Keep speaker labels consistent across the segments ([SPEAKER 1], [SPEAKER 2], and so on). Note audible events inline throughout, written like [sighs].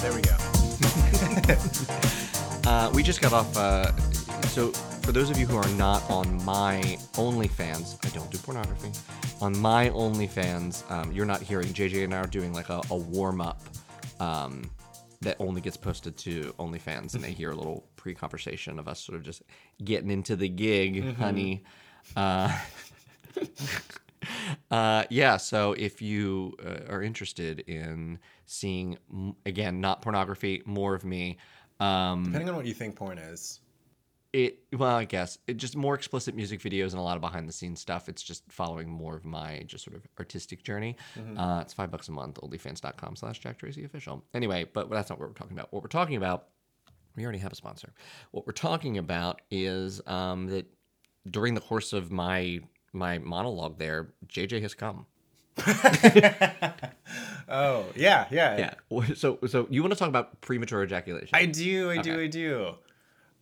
[SPEAKER 1] There we go. [laughs]
[SPEAKER 2] Uh, we just got off. Uh, so, for those of you who are not on my OnlyFans, I don't do pornography. On my OnlyFans, um, you're not hearing JJ and I are doing like a, a warm up um, that only gets posted to OnlyFans, and they hear a little pre conversation of us sort of just getting into the gig, honey. Uh, [laughs] uh, yeah, so if you uh, are interested in seeing, again, not pornography, more of me, um,
[SPEAKER 1] Depending on what you think porn is.
[SPEAKER 2] It well i guess it just more explicit music videos and a lot of behind the scenes stuff. It's just following more of my just sort of artistic journey. Uh, it's five bucks a month onlyfans.com slash jack tracy official. Anyway but that's not what we're talking about. What we're talking about we already have a sponsor. What we're talking about is um, that during the course of my my monologue there jj has come. [laughs]
[SPEAKER 1] Oh, yeah, yeah.
[SPEAKER 2] yeah. So so you want to talk about premature ejaculation?
[SPEAKER 1] I do, I do, I do.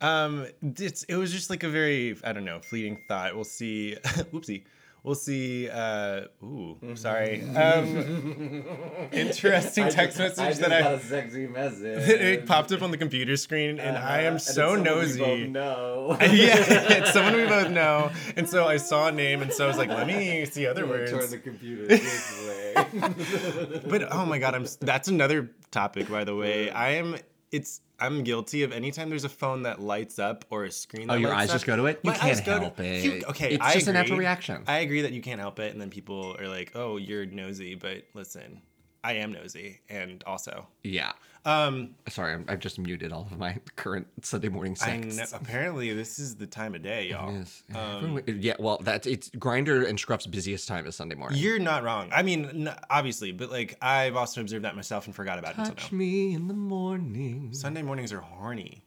[SPEAKER 1] Um, it's it was just like a very I don't know fleeting thought. We'll see. [laughs] Whoopsie. We'll see. Uh, ooh, sorry. [laughs] Um, interesting text message that I
[SPEAKER 3] sexy message. [laughs]
[SPEAKER 1] it popped up on the computer screen, and I am so nosy.
[SPEAKER 3] No.
[SPEAKER 1] yeah, it's someone we both know, and so I saw a name, and so I was like, let me see other words.
[SPEAKER 3] Turn the computer this way.
[SPEAKER 1] But oh my god, I'm that's another topic by the way. I am it's I'm guilty of anytime there's a phone that lights up or a screen. Oh, that
[SPEAKER 2] Oh, your eyes
[SPEAKER 1] up,
[SPEAKER 2] just go to it? You can't
[SPEAKER 1] go to-
[SPEAKER 2] help it.
[SPEAKER 1] You- okay,
[SPEAKER 2] It's
[SPEAKER 1] I
[SPEAKER 2] just a natural
[SPEAKER 1] agree.
[SPEAKER 2] reaction.
[SPEAKER 1] I agree that you can't help it, and then people are like, "Oh, you're nosy," but listen, I am nosy, and also,
[SPEAKER 2] yeah
[SPEAKER 1] um,
[SPEAKER 2] sorry I'm, i've just muted all of my [laughs] current sunday morning
[SPEAKER 1] know, apparently this is the time of day, y'all.
[SPEAKER 2] Yes.
[SPEAKER 1] Um,
[SPEAKER 2] yeah, well, that's it's Grindr and Scruff's busiest time is Sunday morning.
[SPEAKER 1] You're not wrong. I mean, n- obviously, but like I've also observed that myself and forgot about it until
[SPEAKER 2] Touch
[SPEAKER 1] now.
[SPEAKER 2] me in the morning.
[SPEAKER 1] Sunday mornings are horny.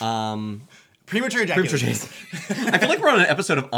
[SPEAKER 2] Um,
[SPEAKER 1] Premature
[SPEAKER 2] Premature
[SPEAKER 1] ejaculation. [laughs]
[SPEAKER 2] I feel like we're on an episode of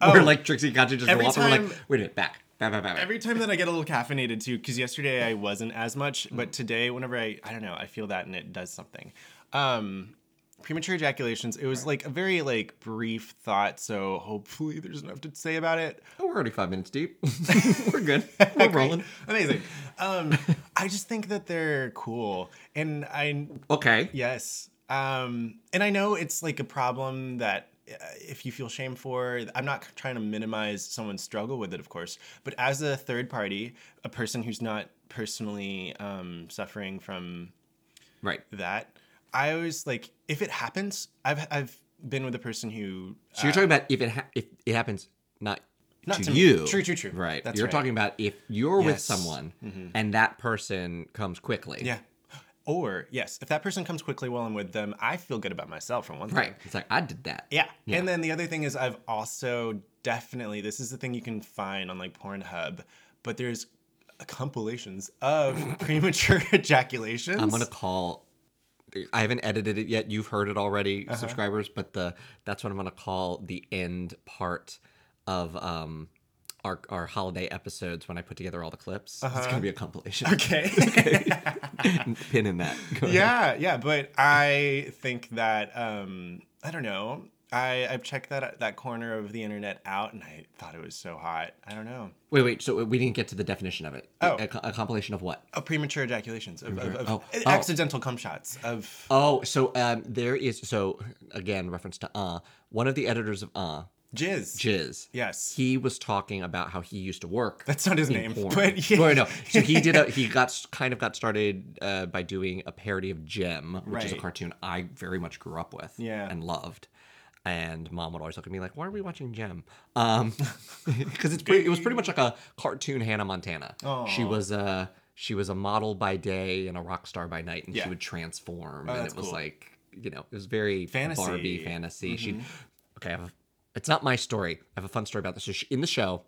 [SPEAKER 2] Uh, where like Trixie and Katya just
[SPEAKER 1] Every
[SPEAKER 2] go off and we're like, wait a minute, back,
[SPEAKER 1] Every time that I get a little caffeinated too, because yesterday I [laughs] wasn't as much,
[SPEAKER 2] Mm.
[SPEAKER 1] but today, whenever I, I don't know, I feel that and it does something. Um, premature ejaculations. It was like a very like brief thought, so hopefully there's enough to say about it.
[SPEAKER 2] oh, we're already five minutes deep. [laughs] [laughs] we're good. We're rolling.
[SPEAKER 1] Amazing. Um, I just think that they're cool, and I
[SPEAKER 2] Okay.
[SPEAKER 1] Yes. Um, and I know it's like a problem that if you feel shame for, I'm not trying to minimize someone's struggle with it, of course, but as a third party, a person who's not personally um, suffering from
[SPEAKER 2] Right.
[SPEAKER 1] that, I always like if it happens. I've I've been with a person who
[SPEAKER 2] So you're talking about if it ha- if it happens not,
[SPEAKER 1] Not
[SPEAKER 2] to,
[SPEAKER 1] to me.
[SPEAKER 2] you.
[SPEAKER 1] True, true, true.
[SPEAKER 2] Right.
[SPEAKER 1] That's
[SPEAKER 2] you're
[SPEAKER 1] right.
[SPEAKER 2] talking about if you're with
[SPEAKER 1] Yes. Mm-hmm.
[SPEAKER 2] someone and that person comes quickly.
[SPEAKER 1] yeah. Or yes, if that person comes quickly while I'm with them, I feel good about myself for one thing.
[SPEAKER 2] Right. It's like I did that.
[SPEAKER 1] Yeah.
[SPEAKER 2] Yeah.
[SPEAKER 1] And then the other thing is I've also definitely this is the thing you can find on like Pornhub, but there's compilations of [laughs] premature [laughs] ejaculations.
[SPEAKER 2] I'm gonna call. I haven't edited it yet. You've heard it already,
[SPEAKER 1] Uh-huh.
[SPEAKER 2] subscribers. But the that's what I'm gonna call the end part of um our our holiday episodes when I put together all the clips. It's gonna be a compilation.
[SPEAKER 1] Uh-huh. Okay. [laughs] [laughs]
[SPEAKER 2] Pin in that. Go ahead.
[SPEAKER 1] yeah, yeah, but I think that um I don't know. I I've checked that that corner of the internet out and I thought it was so hot. I don't know.
[SPEAKER 2] Wait, wait. So we didn't get to the definition of it.
[SPEAKER 1] Oh.
[SPEAKER 2] A, a compilation of what?
[SPEAKER 1] Of premature ejaculations, of, of, of
[SPEAKER 2] Oh, oh.
[SPEAKER 1] accidental cum shots, of
[SPEAKER 2] Oh, so um, there is. So again, reference to uh, one of the editors of uh,
[SPEAKER 1] jizz.
[SPEAKER 2] Jizz.
[SPEAKER 1] Yes.
[SPEAKER 2] He was talking about how he used to work.
[SPEAKER 1] That's not his name,
[SPEAKER 2] porn.
[SPEAKER 1] but [laughs] yeah.
[SPEAKER 2] Well, no. So he did a he got kind of got started uh, by doing a parody of Jem, which is a cartoon I very much grew up with
[SPEAKER 1] Yeah.
[SPEAKER 2] and loved. And mom would always look at me like, "Why are we watching Jem?" Um, [laughs] because it's pretty, it was pretty much like a cartoon Hannah Montana. She was a she was a model by day and a rock star by night, and
[SPEAKER 1] Yeah.
[SPEAKER 2] she would transform, and
[SPEAKER 1] that's
[SPEAKER 2] it was
[SPEAKER 1] cool.
[SPEAKER 2] like you know it was very
[SPEAKER 1] Fantasy. Mm-hmm.
[SPEAKER 2] Barbie fantasy. She okay. I have a, it's not my story. I have a fun story about this. So she, in the show,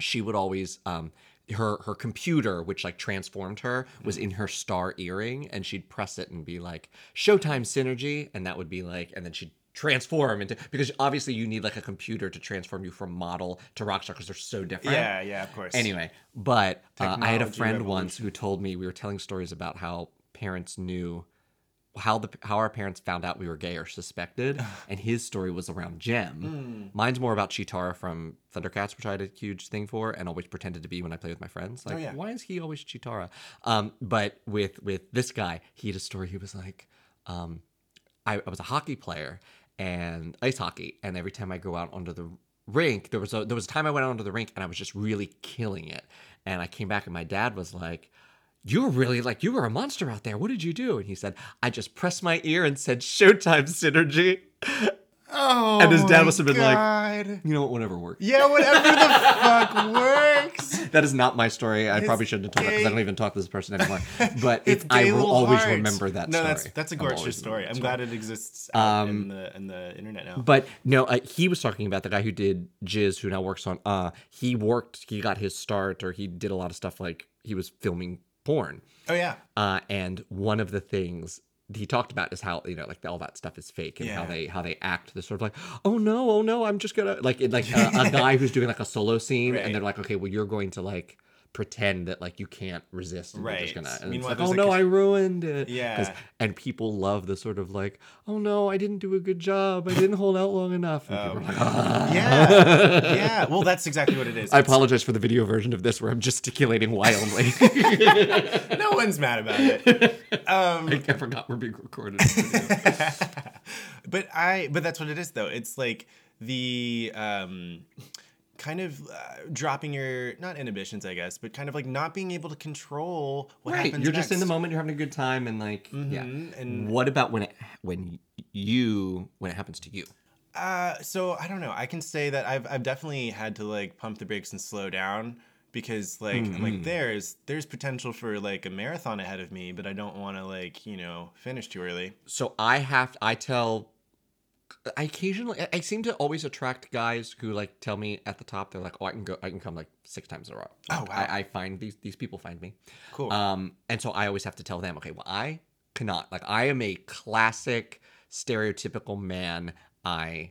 [SPEAKER 2] she would always um her her computer which like transformed her was in her star earring and she'd press it and be like showtime synergy and that would be like and then she'd transform into because obviously you need like a computer to transform you from model to rock star because they're so different.
[SPEAKER 1] Yeah, yeah, of course.
[SPEAKER 2] Anyway, but uh, I had a friend once who told me we were telling stories about how parents knew how the how our parents found out we were gay or suspected, [sighs] and his story was around Jem.
[SPEAKER 1] Hmm.
[SPEAKER 2] Mine's more about Cheetara from Thundercats, which I had a huge thing for, and always pretended to be when I played with my friends. Like,
[SPEAKER 1] Oh, yeah.
[SPEAKER 2] why is he always Cheetara? Um, but with with this guy, he had a story. He was like, um, I, I was a hockey player and ice hockey, and every time I go out onto the rink, there was a there was a time I went out onto the rink and I was just really killing it, and I came back and my dad was like. You were really like you were a monster out there. What did you do? And he said, I just pressed my ear and said, "Showtime synergy."
[SPEAKER 1] Oh,
[SPEAKER 2] And his dad must have been like- You know what? Whatever works.
[SPEAKER 1] yeah, whatever the [laughs] fuck works.
[SPEAKER 2] That is not my story. I probably shouldn't have told that because I don't even talk to this person anymore. [laughs] But
[SPEAKER 1] It's
[SPEAKER 2] if I will always
[SPEAKER 1] hearts.
[SPEAKER 2] remember that story.
[SPEAKER 1] no,
[SPEAKER 2] story.
[SPEAKER 1] that's that's a gorgeous story. I'm glad it exists out in
[SPEAKER 2] Um,
[SPEAKER 1] the in the internet now.
[SPEAKER 2] But no, uh, he was talking about the guy who did Jizz, who now works on. Uh, he worked. He got his start, or he did a lot of stuff like he was filming porn.
[SPEAKER 1] oh yeah,
[SPEAKER 2] Uh, and one of the things he talked about is how you know like all that stuff is fake and how they how they act. They're sort of like, oh no, oh no, I'm just gonna like like a, a [laughs] guy who's doing like a solo scene,
[SPEAKER 1] Right.
[SPEAKER 2] and they're like, okay, well you're going to like pretend that like you can't resist and you're just
[SPEAKER 1] Right.
[SPEAKER 2] gonna and
[SPEAKER 1] Meanwhile,
[SPEAKER 2] it's like oh no i ruined it.
[SPEAKER 1] Yeah.
[SPEAKER 2] and people love the sort of like oh no i didn't do a good job i didn't hold out long enough and people are like, "Ah."
[SPEAKER 1] yeah, yeah. Well, that's exactly what it is.
[SPEAKER 2] i
[SPEAKER 1] It's-
[SPEAKER 2] apologize for the video version of this where i'm gesticulating wildly [laughs]
[SPEAKER 1] no one's mad about it. Um,
[SPEAKER 2] i forgot we're being recorded [laughs]
[SPEAKER 1] but I but that's what it is though. It's like the um kind of uh, dropping your not inhibitions, I guess, but kind of like not being able to control what
[SPEAKER 2] right
[SPEAKER 1] happens.
[SPEAKER 2] you're just in the moment you're having a good time and like yeah
[SPEAKER 1] Mhm, and-
[SPEAKER 2] what about when it when you when it happens to you
[SPEAKER 1] Uh, so I don't know. I can say that I've I've definitely had to like pump the brakes and slow down because like
[SPEAKER 2] Mm-hmm.
[SPEAKER 1] like there's there's potential for like a marathon ahead of me, but I don't want to like you know finish too early.
[SPEAKER 2] so I have I tell I occasionally I- seem to always attract guys who like tell me at the top they're like oh I can go I can come like six times in a row.
[SPEAKER 1] Oh, wow.
[SPEAKER 2] I, I find these these people find me.
[SPEAKER 1] Cool.
[SPEAKER 2] Um and so I always have to tell them okay well I cannot like I am a classic stereotypical man. I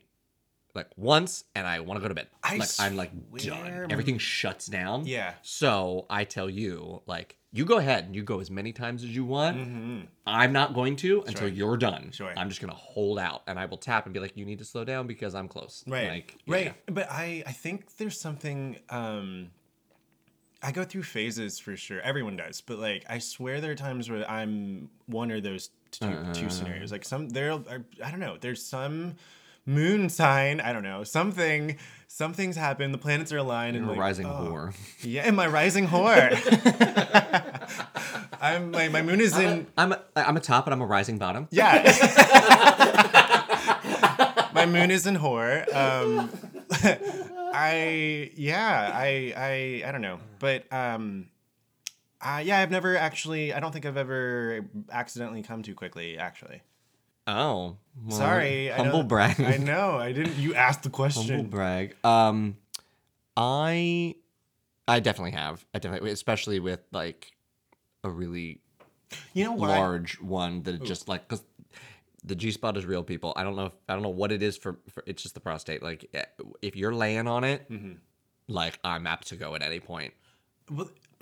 [SPEAKER 2] like once and I want to go to bed.
[SPEAKER 1] I
[SPEAKER 2] like I'm like done. Everything shuts down.
[SPEAKER 1] yeah.
[SPEAKER 2] So I tell you, like, you go ahead and you go as many times as you want.
[SPEAKER 1] hmm
[SPEAKER 2] I'm not going to until
[SPEAKER 1] Sure.
[SPEAKER 2] you're done.
[SPEAKER 1] Sure.
[SPEAKER 2] I'm just gonna hold out and I will tap and be like, you need to slow down because I'm close.
[SPEAKER 1] Right.
[SPEAKER 2] Like,
[SPEAKER 1] right.
[SPEAKER 2] yeah.
[SPEAKER 1] But I I think there's something um I go through phases for sure. Everyone does. But like I swear there are times where I'm one or those two,
[SPEAKER 2] Uh.
[SPEAKER 1] two scenarios. Like some there are I don't know. There's some moon sign, I don't know. Something something's happened. The planets are aligned and
[SPEAKER 2] You're
[SPEAKER 1] like,
[SPEAKER 2] rising
[SPEAKER 1] oh.
[SPEAKER 2] whore.
[SPEAKER 1] Yeah, and my rising whore. [laughs] I'm my, my moon is in
[SPEAKER 2] I'm a, I'm a top and I'm a rising bottom.
[SPEAKER 1] yeah. [laughs] My moon is in horror. Um, [laughs] I yeah, I I I don't know, but um, uh, yeah, I've never actually. I don't think I've ever accidentally come too quickly. Actually,
[SPEAKER 2] Oh, well,
[SPEAKER 1] sorry. I
[SPEAKER 2] Humble
[SPEAKER 1] don't-
[SPEAKER 2] brag.
[SPEAKER 1] I know. I didn't. You asked the [laughs] question.
[SPEAKER 2] Humble brag. Um, I I definitely have. I definitely, especially with like a really
[SPEAKER 1] You know what? I-
[SPEAKER 2] large one that just like because the G spot is real, people. I don't know. If, I don't know what it is for, for. It's just the prostate. Like eh, if you're laying on it,
[SPEAKER 1] Mm-hmm.
[SPEAKER 2] like I'm apt to go at any point.
[SPEAKER 1] Well, [clears throat]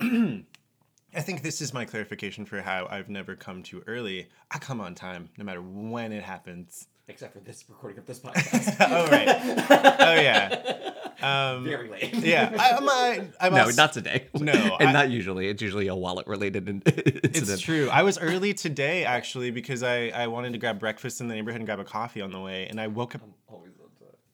[SPEAKER 1] I think this is my clarification for how I've never come too early. I come on time, no matter when it happens.
[SPEAKER 2] Except for this recording of this podcast. [laughs]
[SPEAKER 1] oh right. Oh yeah. Um,
[SPEAKER 2] Very late.
[SPEAKER 1] yeah. I, I'm, I, I'm
[SPEAKER 2] No,
[SPEAKER 1] also-
[SPEAKER 2] not today.
[SPEAKER 1] No, [laughs]
[SPEAKER 2] and
[SPEAKER 1] I-
[SPEAKER 2] not usually. It's usually a wallet related incident.
[SPEAKER 1] It's true. I was early today actually because I, I wanted to grab breakfast in the neighborhood and grab a coffee on the way, and I woke up.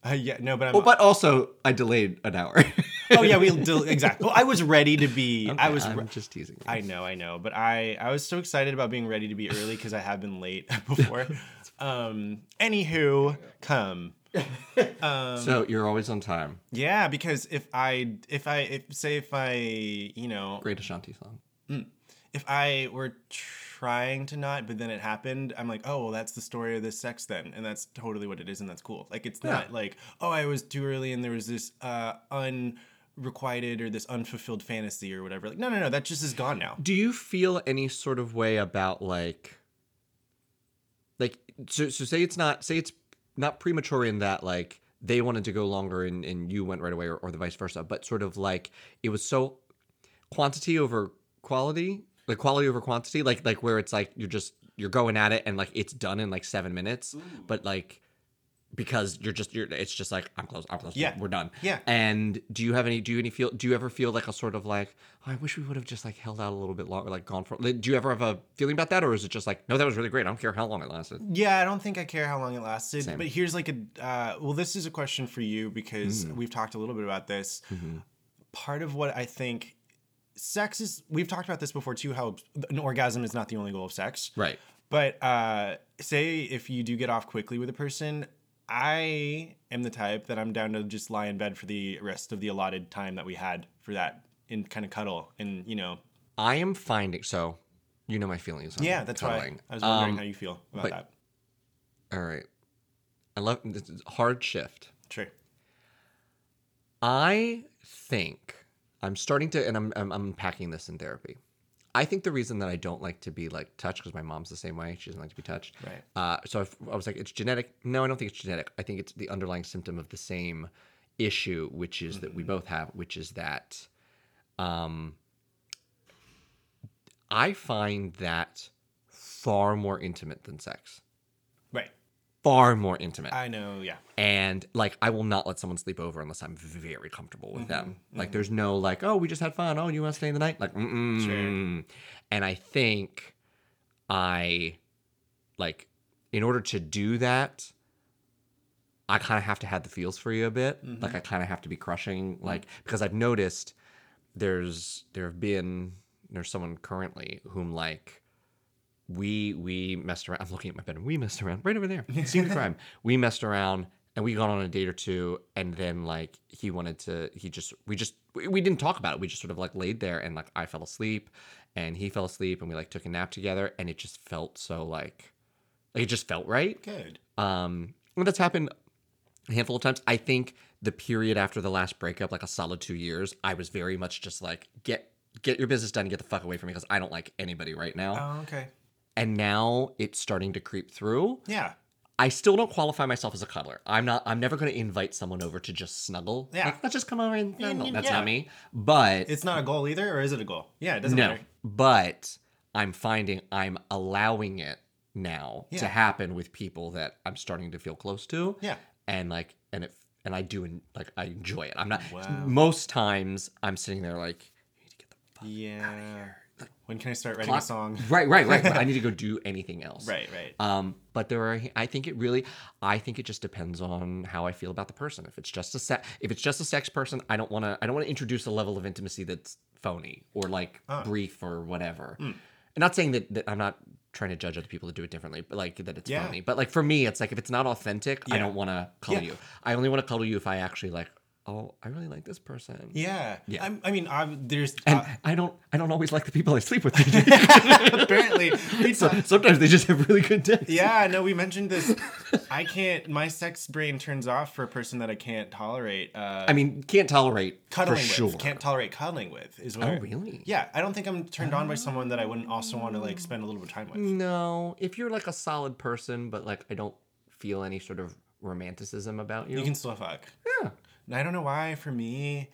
[SPEAKER 1] Uh, yeah, no, but I'm.
[SPEAKER 2] Well, but also I delayed an hour. [laughs]
[SPEAKER 1] oh yeah, we will exactly. Well, I was ready to be. [laughs] I was.
[SPEAKER 2] I'm
[SPEAKER 1] re-
[SPEAKER 2] just teasing. You.
[SPEAKER 1] I know, I know, but I I was so excited about being ready to be early because I have been late [laughs] before. um. Anywho, come. Um,
[SPEAKER 2] so you're always on time.
[SPEAKER 1] Yeah, because if I if I if say if I you know
[SPEAKER 2] Great Ashanti song.
[SPEAKER 1] if I were trying to not, but then it happened, I'm like, oh, well, that's the story of this sex then, and that's totally what it is, and that's cool. Like, it's not like, oh, I was too early, and there was this uh, unrequited or this unfulfilled fantasy or whatever. Like, no, no, no, that just is gone now.
[SPEAKER 2] Do you feel any sort of way about like, like so? So say it's not. Say it's not premature in that like they wanted to go longer and, and you went right away or, or the vice versa, but sort of like it was so quantity over quality, like quality over quantity, like like where it's like you're just you're going at it and like it's done in like seven minutes, but like because you're just you're it's just like I'm close, I'm close,
[SPEAKER 1] Yeah.
[SPEAKER 2] we're done.
[SPEAKER 1] Yeah.
[SPEAKER 2] And do you have any do you any feel do you ever feel like a sort of like oh, I wish we would have just like held out a little bit longer, like gone for like, do you ever have a feeling about that or is it just like no that was really great, I don't care how long it lasted.
[SPEAKER 1] Yeah, I don't think I care how long it lasted.
[SPEAKER 2] Same.
[SPEAKER 1] But here's like a uh, well, this is a question for you because
[SPEAKER 2] Mm-hmm.
[SPEAKER 1] we've talked a little bit about this. Part of what I think sex is, we've talked about this before too. How an orgasm is not the only goal of sex.
[SPEAKER 2] Right.
[SPEAKER 1] But uh, say if you do get off quickly with a person, I am the type that I'm down to just lie in bed for the rest of the allotted time that we had for that and kind of cuddle and you know
[SPEAKER 2] I am finding so you know my feelings on
[SPEAKER 1] yeah that's
[SPEAKER 2] cuddling.
[SPEAKER 1] why I was wondering
[SPEAKER 2] Um,
[SPEAKER 1] how you feel about
[SPEAKER 2] but-
[SPEAKER 1] that.
[SPEAKER 2] All right. I love this is hard shift.
[SPEAKER 1] Sure.
[SPEAKER 2] I think I'm starting to, and I'm, I'm, I'm unpacking this in therapy. I think the reason that I don't like to be like touched because my mom's the same way. She doesn't like to be touched.
[SPEAKER 1] Right.
[SPEAKER 2] Uh, so if, I was like, it's genetic. No, I don't think it's genetic. I think it's the underlying symptom of the same issue, which is that we both have, which is that, um, I find that far more intimate than sex.
[SPEAKER 1] Right.
[SPEAKER 2] Far more intimate.
[SPEAKER 1] I know. Yeah.
[SPEAKER 2] and like I will not let someone sleep over unless I'm very comfortable with them.
[SPEAKER 1] Mm-hmm,
[SPEAKER 2] Like there's no like, oh, we just had fun. Oh, you want to stay in the night? Like, mm And I think I like in order to do that, I kind of have to have the feels for you a bit.
[SPEAKER 1] Mm-hmm.
[SPEAKER 2] Like I kind of have to be crushing, like because I've noticed there's there have been there's someone currently whom like we we messed around. I'm looking at my bed and we messed around right over there. [laughs] Scene of crime. We messed around and we got on a date or two, and then like he wanted to. He just we just we, we didn't talk about it. We just sort of like laid there and like I fell asleep, and he fell asleep, and we like took a nap together, and it just felt so like, like it just felt right.
[SPEAKER 1] Good.
[SPEAKER 2] Um, and that's happened a handful of times. I think the period after the last breakup, like a solid two years, I was very much just like get get your business done, and get the fuck away from me because I don't like anybody right now.
[SPEAKER 1] Oh, okay.
[SPEAKER 2] And now it's starting to creep through.
[SPEAKER 1] Yeah.
[SPEAKER 2] I still don't qualify myself as a cuddler. I'm not. I'm never going to invite someone over to just snuggle.
[SPEAKER 1] Yeah.
[SPEAKER 2] Like, let's just come over and snuggle.
[SPEAKER 1] yeah,
[SPEAKER 2] That's
[SPEAKER 1] yeah.
[SPEAKER 2] not me. But
[SPEAKER 1] It's not a goal either, or is it a goal? Yeah, it doesn't
[SPEAKER 2] no.
[SPEAKER 1] matter.
[SPEAKER 2] But I'm finding I'm allowing it now to happen with people that I'm starting to feel close to.
[SPEAKER 1] Yeah.
[SPEAKER 2] And like, and it, and I do, like, I enjoy it. I'm not.
[SPEAKER 1] Wow.
[SPEAKER 2] Most times, I'm sitting there like, you need to get the fuck
[SPEAKER 1] Yeah. When can I start writing
[SPEAKER 2] clock.
[SPEAKER 1] a song? [laughs]
[SPEAKER 2] Right, right, right. I [laughs] need to go do anything else.
[SPEAKER 1] Right, right.
[SPEAKER 2] Um, but there are. I think it really. I think it just depends on how I feel about the person. If it's just a se- if it's just a sex person, I don't want to. I don't want to introduce a level of intimacy that's phony or like
[SPEAKER 1] Ah.
[SPEAKER 2] brief or whatever.
[SPEAKER 1] Hmm.
[SPEAKER 2] And not saying that, that I'm not trying to judge other people that do it differently, but like that it's
[SPEAKER 1] Yeah.
[SPEAKER 2] phony. But like for me, it's like if it's not authentic, I don't want to cuddle
[SPEAKER 1] Yeah.
[SPEAKER 2] you. I only want to cuddle you if I actually like. Oh, I really like this person.
[SPEAKER 1] yeah.
[SPEAKER 2] Yeah.
[SPEAKER 1] I'm, I mean, I'm, there's
[SPEAKER 2] And
[SPEAKER 1] uh,
[SPEAKER 2] I don't. I don't always like the people I sleep with. [laughs] [laughs]
[SPEAKER 1] apparently.
[SPEAKER 2] So- sometimes they just have really good days.
[SPEAKER 1] yeah, no, we mentioned this. [laughs] I can't. My sex brain turns off for a person that I can't tolerate. Uh,
[SPEAKER 2] I mean, can't tolerate
[SPEAKER 1] cuddling
[SPEAKER 2] for
[SPEAKER 1] with.
[SPEAKER 2] sure.
[SPEAKER 1] Can't tolerate cuddling with. Is
[SPEAKER 2] what?
[SPEAKER 1] Oh,
[SPEAKER 2] really?
[SPEAKER 1] Yeah, I don't think I'm turned on by someone that I wouldn't also want to like spend a little bit of time with.
[SPEAKER 2] No, if you're like a solid person, but like I don't feel any sort of romanticism about you.
[SPEAKER 1] You can still fuck.
[SPEAKER 2] yeah.
[SPEAKER 1] And I don't know why. For me,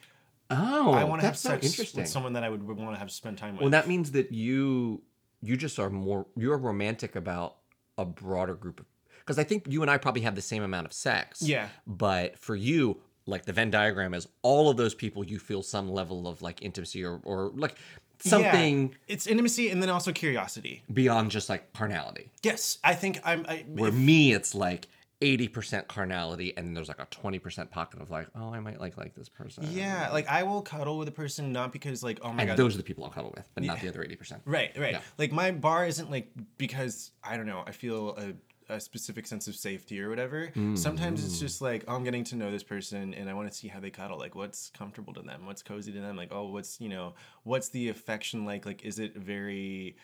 [SPEAKER 2] Oh,
[SPEAKER 1] I want to have sex with someone that I would want to have spend time with.
[SPEAKER 2] well, that means that you you just are more you're romantic about a broader group of because I think you and I probably have the same amount of sex.
[SPEAKER 1] Yeah.
[SPEAKER 2] But for you, like the Venn diagram is all of those people you feel some level of like intimacy or or like something
[SPEAKER 1] Yeah, it's intimacy and then also curiosity.
[SPEAKER 2] beyond just like carnality.
[SPEAKER 1] Yes, I think I'm. I,
[SPEAKER 2] Where me, it's like. 80% carnality and then there's like a 20% pocket of like oh i might like like this person
[SPEAKER 1] yeah, like I will cuddle with a person not because like oh my
[SPEAKER 2] and
[SPEAKER 1] god,
[SPEAKER 2] those are the people I'll cuddle with, but not the other eighty percent.
[SPEAKER 1] right, right.
[SPEAKER 2] Yeah.
[SPEAKER 1] Like my bar isn't like because I don't know. I feel a, a specific sense of safety or whatever. Mm. Sometimes it's just like oh, I'm getting to know this person and I want to see how they cuddle. Like what's comfortable to them, what's cozy to them. Like oh, what's you know, what's the affection like? Like is it very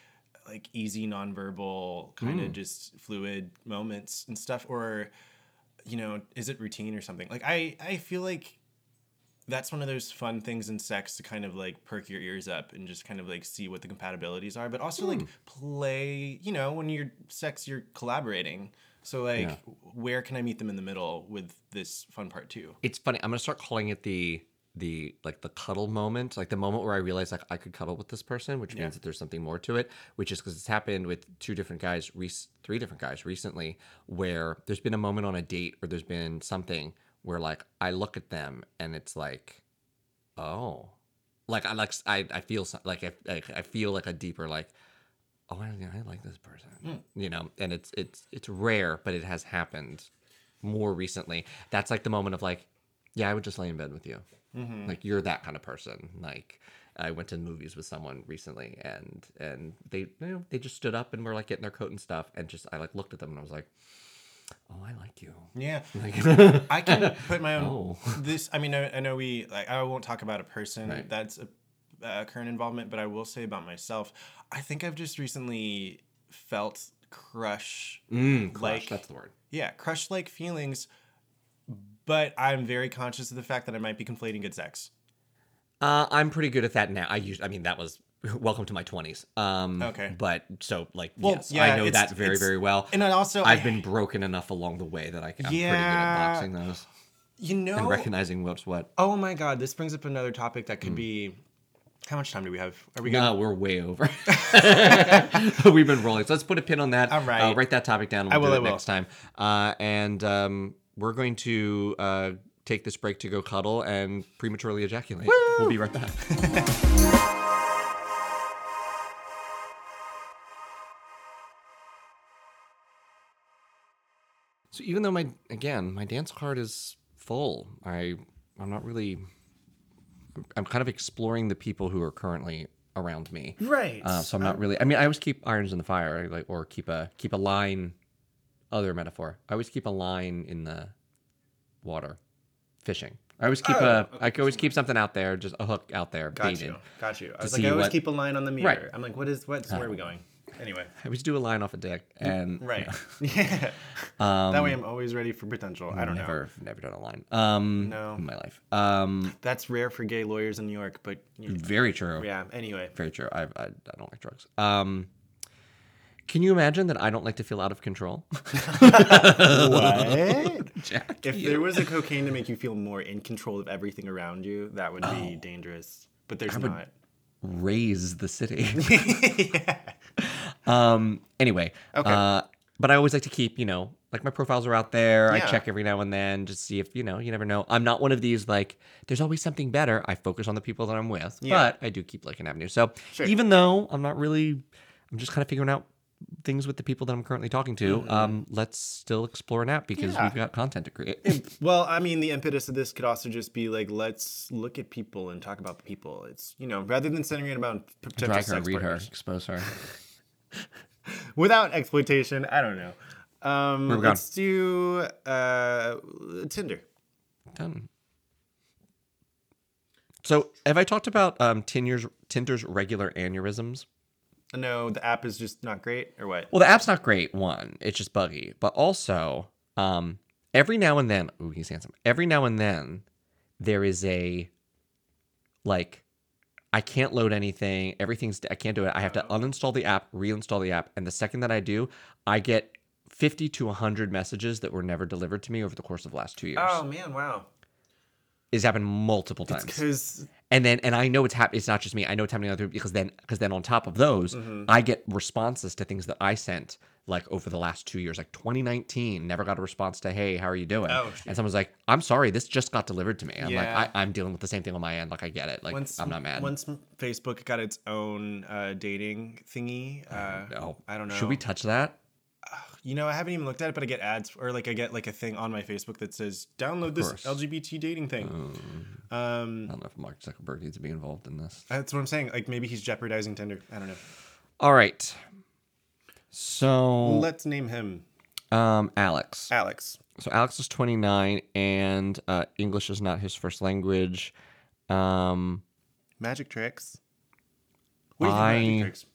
[SPEAKER 1] like easy nonverbal kind of mm. just fluid moments and stuff or you know is it routine or something like i i feel like that's one of those fun things in sex to kind of like perk your ears up and just kind of like see what the compatibilities are but also like hmm. play you know when you're sex you're collaborating So like,
[SPEAKER 2] Yeah.
[SPEAKER 1] where can I meet them in the middle with this fun part too?
[SPEAKER 2] It's funny. I'm gonna start calling it the the like the cuddle moment, like the moment where I realize like I could cuddle with this person, which means that there's something more to it. Which is because it's happened with two different guys, rec- three different guys recently, where there's been a moment on a date or there's been something where like I look at them and it's like, oh, like I like I I feel so- like I like, I feel like a deeper like. Oh, I, I like this person, hmm. you know, and it's it's it's rare, but it has happened more recently. That's like the moment of like, yeah, I would just lay in bed with you. Like you're that kind of person. Like I went to movies with someone recently, and and they you know they just stood up and were like getting their coat and stuff, and just I like looked at them and I was like, oh, I like you.
[SPEAKER 1] Yeah, [laughs]
[SPEAKER 2] Like,
[SPEAKER 1] I can put my [laughs] own.
[SPEAKER 2] Oh. [laughs]
[SPEAKER 1] This, I mean, I, I know we like. I won't talk about a person
[SPEAKER 2] Right.
[SPEAKER 1] that's a, a current involvement, but I will say about myself. I think I've just recently felt crush.
[SPEAKER 2] mm, crush,
[SPEAKER 1] Like-
[SPEAKER 2] that's the word.
[SPEAKER 1] Yeah, crush like feelings, but I'm very conscious of the fact that I might be conflating good sex.
[SPEAKER 2] Uh, I'm pretty good at that now. I use. I mean, that was [laughs] welcome to my 20s. Um,
[SPEAKER 1] Okay.
[SPEAKER 2] But so like,
[SPEAKER 1] Well,
[SPEAKER 2] yes,
[SPEAKER 1] yeah,
[SPEAKER 2] I know that very very well.
[SPEAKER 1] And I also,
[SPEAKER 2] I've
[SPEAKER 1] I-
[SPEAKER 2] been broken enough along the way that I can, I'm pretty good
[SPEAKER 1] Yeah.
[SPEAKER 2] at boxing those
[SPEAKER 1] you know,
[SPEAKER 2] and recognizing what's what.
[SPEAKER 1] oh my god, this brings up another topic that could be. How much time do we have? Are we?
[SPEAKER 2] No, we're way over. [laughs] [laughs] We've been rolling. So let's put a pin on that.
[SPEAKER 1] All right.
[SPEAKER 2] Uh, write that topic down.
[SPEAKER 1] I
[SPEAKER 2] we'll
[SPEAKER 1] will,
[SPEAKER 2] do
[SPEAKER 1] I will.
[SPEAKER 2] next time. Uh, and um, we're going to uh, take this break to go cuddle and prematurely ejaculate. We'll be right back. [laughs] So even though my again my dance card is full, I I'm not really. I'm kind of exploring the people who are currently around me.
[SPEAKER 1] Right.
[SPEAKER 2] Uh, so I'm not really. I mean, I always keep irons in the fire, like or keep a keep a line. Other metaphor. I always keep a line in the water, fishing. I always keep
[SPEAKER 1] Oh,
[SPEAKER 2] a.
[SPEAKER 1] okay,
[SPEAKER 2] I always keep something out there, just a hook out there,
[SPEAKER 1] Got
[SPEAKER 2] baited.
[SPEAKER 1] you. Got you. I was like, I always
[SPEAKER 2] what-
[SPEAKER 1] keep a line on the meter.
[SPEAKER 2] Right.
[SPEAKER 1] I'm like, what is what? Where are we going? Anyway. [laughs]
[SPEAKER 2] I always do a line off a dick, and
[SPEAKER 1] Right. [laughs] Yeah.
[SPEAKER 2] Um,
[SPEAKER 1] that way, I'm always ready for potential. I don't know.
[SPEAKER 2] never, never done a line. Um,
[SPEAKER 1] No.
[SPEAKER 2] in my life. Um,
[SPEAKER 1] That's rare for gay lawyers in New York, but you know,
[SPEAKER 2] very true.
[SPEAKER 1] yeah. Anyway.
[SPEAKER 2] Very true. I, I, I don't like drugs. Um, can you imagine that I don't like to feel out of control? [laughs]
[SPEAKER 1] What? [laughs]
[SPEAKER 2] Jack,
[SPEAKER 1] if
[SPEAKER 2] you-
[SPEAKER 1] there was a cocaine to make you feel more in control of everything around you, that would be dangerous. But there's
[SPEAKER 2] would-
[SPEAKER 1] not.
[SPEAKER 2] raise the city.
[SPEAKER 1] yeah. [laughs]
[SPEAKER 2] Um. Anyway.
[SPEAKER 1] Okay.
[SPEAKER 2] Uh, but I always like to keep, you know, like my profiles are out there.
[SPEAKER 1] Yeah.
[SPEAKER 2] I check every now and then just see if, you know, you never know. I'm not one of these like, there's always something better. I focus on the people that I'm with,
[SPEAKER 1] Yeah.
[SPEAKER 2] but I do keep like an avenue. So
[SPEAKER 1] Sure.
[SPEAKER 2] even though I'm not really, I'm just kind of figuring out things with the people that I'm currently talking to. Um, let's still explore an app because
[SPEAKER 1] Mm-hmm. Yeah.
[SPEAKER 2] we've got content to create. [laughs]
[SPEAKER 1] Well, I mean, the impetus of this could also just be like, let's look at people and talk about the people. It's you know, rather than centering it about potential
[SPEAKER 2] Drag her,
[SPEAKER 1] sex
[SPEAKER 2] read her,
[SPEAKER 1] partners.
[SPEAKER 2] expose her. [laughs]
[SPEAKER 1] without exploitation. I don't know. Um,
[SPEAKER 2] Where we going?
[SPEAKER 1] let's do uh, Tinder.
[SPEAKER 2] Done. So, have I talked about um, Tinder's Tinder's regular aneurysms?
[SPEAKER 1] No, the app is just not great, or what?
[SPEAKER 2] Well, the app's not great. One, it's just buggy, but also, um, every now and then, ooh, he's handsome. Every now and then, there is a like, I can't load anything. Everything's I can't do it. I have to uninstall the app, reinstall the app, and the second that I do, I get fifty to hundred messages that were never delivered to me over the course of the last two years.
[SPEAKER 1] Oh man, wow!
[SPEAKER 2] It's happened multiple times.
[SPEAKER 1] Because
[SPEAKER 2] and then and I know it's happening. It's not just me. I know it's happening other people because then because then on top of those,
[SPEAKER 1] Mm-hmm.
[SPEAKER 2] I get responses to things that I sent like over the last two years. Like 2019, never got a response to "Hey, how are you doing?"
[SPEAKER 1] Oh,
[SPEAKER 2] and someone's like, "I'm sorry, this just got delivered to me." I'm
[SPEAKER 1] Yeah.
[SPEAKER 2] like, I, "I'm dealing with the same thing on my end. Like, I get it. Like,
[SPEAKER 1] once
[SPEAKER 2] I'm not mad."
[SPEAKER 1] Once Facebook got its own uh, dating thingy, uh,
[SPEAKER 2] no,
[SPEAKER 1] I don't know.
[SPEAKER 2] Should we touch that?
[SPEAKER 1] You know, I haven't even looked at it, but I get ads or like I get like a thing on my Facebook that says download this. LGBT dating thing.
[SPEAKER 2] I
[SPEAKER 1] Um,
[SPEAKER 2] don't know if Mark Zuckerberg needs to be involved in this.
[SPEAKER 1] that's what I'm saying. Like maybe he's jeopardizing Tinder. I don't know.
[SPEAKER 2] All right. So,
[SPEAKER 1] Let's name him
[SPEAKER 2] um, Alex.
[SPEAKER 1] Alex.
[SPEAKER 2] So Alex is 29, and uh, English is not his first language. Um,
[SPEAKER 1] Magic tricks. What do you think
[SPEAKER 2] I-
[SPEAKER 1] magic tricks?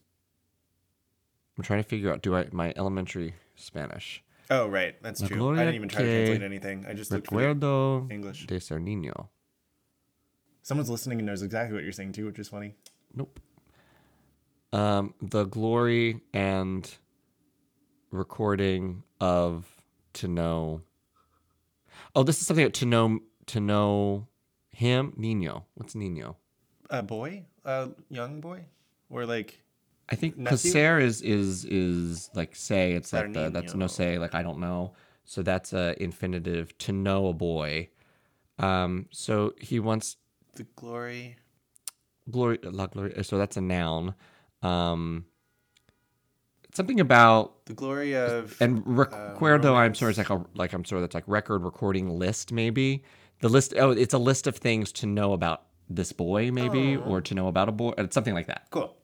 [SPEAKER 2] I'm trying to figure out do I my elementary Spanish.
[SPEAKER 1] Oh right, that's
[SPEAKER 2] La
[SPEAKER 1] true. I didn't even try to translate anything. I just looked for English.
[SPEAKER 2] de ser niño.
[SPEAKER 1] Someone's listening and knows exactly what you're saying too, which is funny.
[SPEAKER 2] Nope. Um, the glory and recording of to know. Oh, this is something to know to know him. Nino. What's Nino?
[SPEAKER 1] A boy, a young boy, or like
[SPEAKER 2] I think ser is is is like say. It's like the, that's no say. Like I don't know. So that's a infinitive to know a boy. Um. So he wants
[SPEAKER 1] the glory.
[SPEAKER 2] glory. La glory. So that's a noun. Um. Something about
[SPEAKER 1] The glory of
[SPEAKER 2] and recuerdo. I'm sure
[SPEAKER 1] romance.
[SPEAKER 2] it's like a like I'm sure that's like record recording list maybe. The list. Oh, it's a list of things to know about this boy maybe, or to know about a boy. It's something like that.
[SPEAKER 1] cool.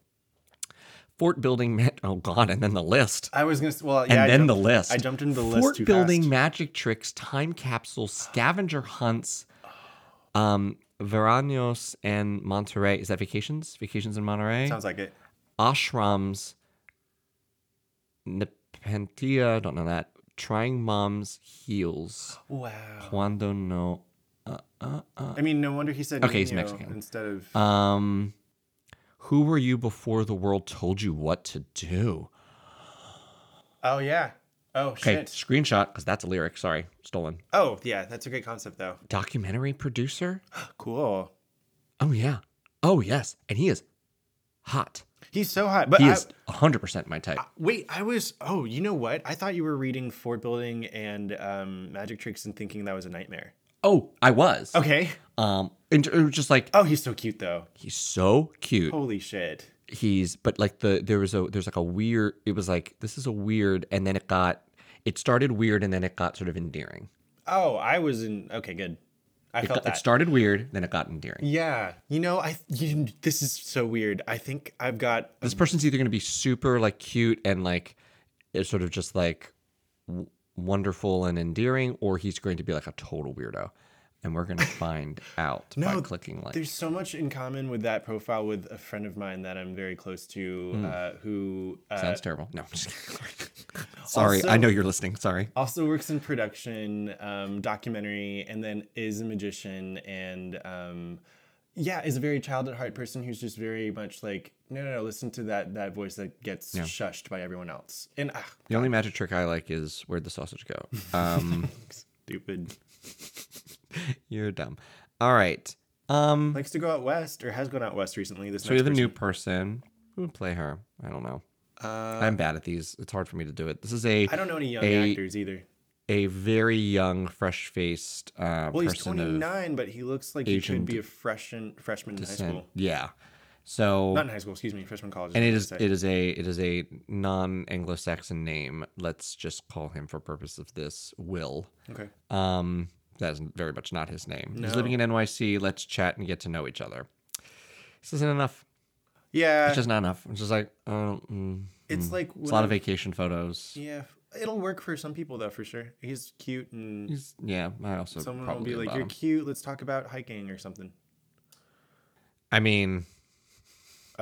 [SPEAKER 2] Fort building. Ma- oh God, and then the list.
[SPEAKER 1] I was gonna. Well,
[SPEAKER 2] and
[SPEAKER 1] yeah. I
[SPEAKER 2] then
[SPEAKER 1] jumped-
[SPEAKER 2] the list.
[SPEAKER 1] I jumped into the list
[SPEAKER 2] Fort building,
[SPEAKER 1] fast.
[SPEAKER 2] magic tricks, time capsules, scavenger hunts, um, veranos and Monterey. Is that vacations? Vacations in Monterey.
[SPEAKER 1] Sounds like it.
[SPEAKER 2] Ashrams, Nepentia. I don't know that. Trying mom's heels.
[SPEAKER 1] Wow.
[SPEAKER 2] Cuando no. Uh, uh, uh.
[SPEAKER 1] I mean, no wonder he said.
[SPEAKER 2] Okay, he's Mexican.
[SPEAKER 1] instead of.
[SPEAKER 2] Um, who were you before the world told you what to do?
[SPEAKER 1] oh yeah. Oh
[SPEAKER 2] Okay,
[SPEAKER 1] shit.
[SPEAKER 2] screenshot because that's a lyric. Sorry, stolen.
[SPEAKER 1] Oh yeah, that's a great concept though.
[SPEAKER 2] Documentary producer. [gasps]
[SPEAKER 1] Cool.
[SPEAKER 2] Oh yeah. Oh yes, and he is hot.
[SPEAKER 1] He's so hot. But
[SPEAKER 2] He
[SPEAKER 1] I,
[SPEAKER 2] is hundred percent my type.
[SPEAKER 1] wait, I was. Oh, you know what? I thought you were reading fort building and um, magic tricks and thinking that was a nightmare.
[SPEAKER 2] Oh, I was.
[SPEAKER 1] Okay.
[SPEAKER 2] Um, and it was just like
[SPEAKER 1] Oh, he's so cute though.
[SPEAKER 2] he's so cute.
[SPEAKER 1] Holy shit.
[SPEAKER 2] He's but like the there was a there's like a weird. It was like this is a weird, and then it got it started weird, and then it got sort of endearing.
[SPEAKER 1] Oh, I was in. Okay, good. I
[SPEAKER 2] It,
[SPEAKER 1] felt
[SPEAKER 2] got,
[SPEAKER 1] that.
[SPEAKER 2] it started weird, then it got endearing.
[SPEAKER 1] yeah, you know, I. You, this is so weird. I think I've got.
[SPEAKER 2] This person's either going to be super like cute and like it's sort of just like wonderful and endearing, or he's going to be like a total weirdo, and we're going [laughs] to find out by clicking like.
[SPEAKER 1] There's so much in common with that profile with a friend of mine that I'm very close to, uh, who uh.
[SPEAKER 2] Sounds terrible. No, I'm just kidding. [laughs] [laughs] Sorry, I know you're listening. Sorry.
[SPEAKER 1] also works in production, um, documentary, and then is a magician and um, yeah, is a very child at heart person who's just very much like no, no, no. Listen to that that voice that gets shushed by everyone else. And ah,
[SPEAKER 2] The only magic trick I like is where'd the sausage go? Um, [laughs]
[SPEAKER 1] stupid. [laughs]
[SPEAKER 2] you're dumb. All right. Um,
[SPEAKER 1] Likes to go out west or has gone out west recently. This
[SPEAKER 2] so we have a new
[SPEAKER 1] person.
[SPEAKER 2] person. Who would play her? I don't know.
[SPEAKER 1] Uh,
[SPEAKER 2] I'm bad at these. It's hard for me to do it. This is a
[SPEAKER 1] I don't know any young
[SPEAKER 2] a-
[SPEAKER 1] actors either.
[SPEAKER 2] a very young, fresh-faced uh,
[SPEAKER 1] Well, he's 29, but he looks like he could be a freshman freshman in high school.
[SPEAKER 2] Yeah. So
[SPEAKER 1] Not in high school, excuse me, freshman college.
[SPEAKER 2] and it is it is a it is a non-Anglo-Saxon name. Let's just call him for purpose of this Will.
[SPEAKER 1] okay.
[SPEAKER 2] Um, that is very much not his name. He's living in NYC. Let's chat and get to know each other. This isn't enough.
[SPEAKER 1] Yeah,
[SPEAKER 2] It's just not enough. It's just like, oh, mm,
[SPEAKER 1] it's
[SPEAKER 2] mm.
[SPEAKER 1] like
[SPEAKER 2] it's a lot of vacation photos.
[SPEAKER 1] Yeah, it'll work for some people though, for sure. He's cute, and
[SPEAKER 2] He's, yeah, I also
[SPEAKER 1] someone will be like, "You're
[SPEAKER 2] him.
[SPEAKER 1] cute. Let's talk about hiking or something."
[SPEAKER 2] I mean,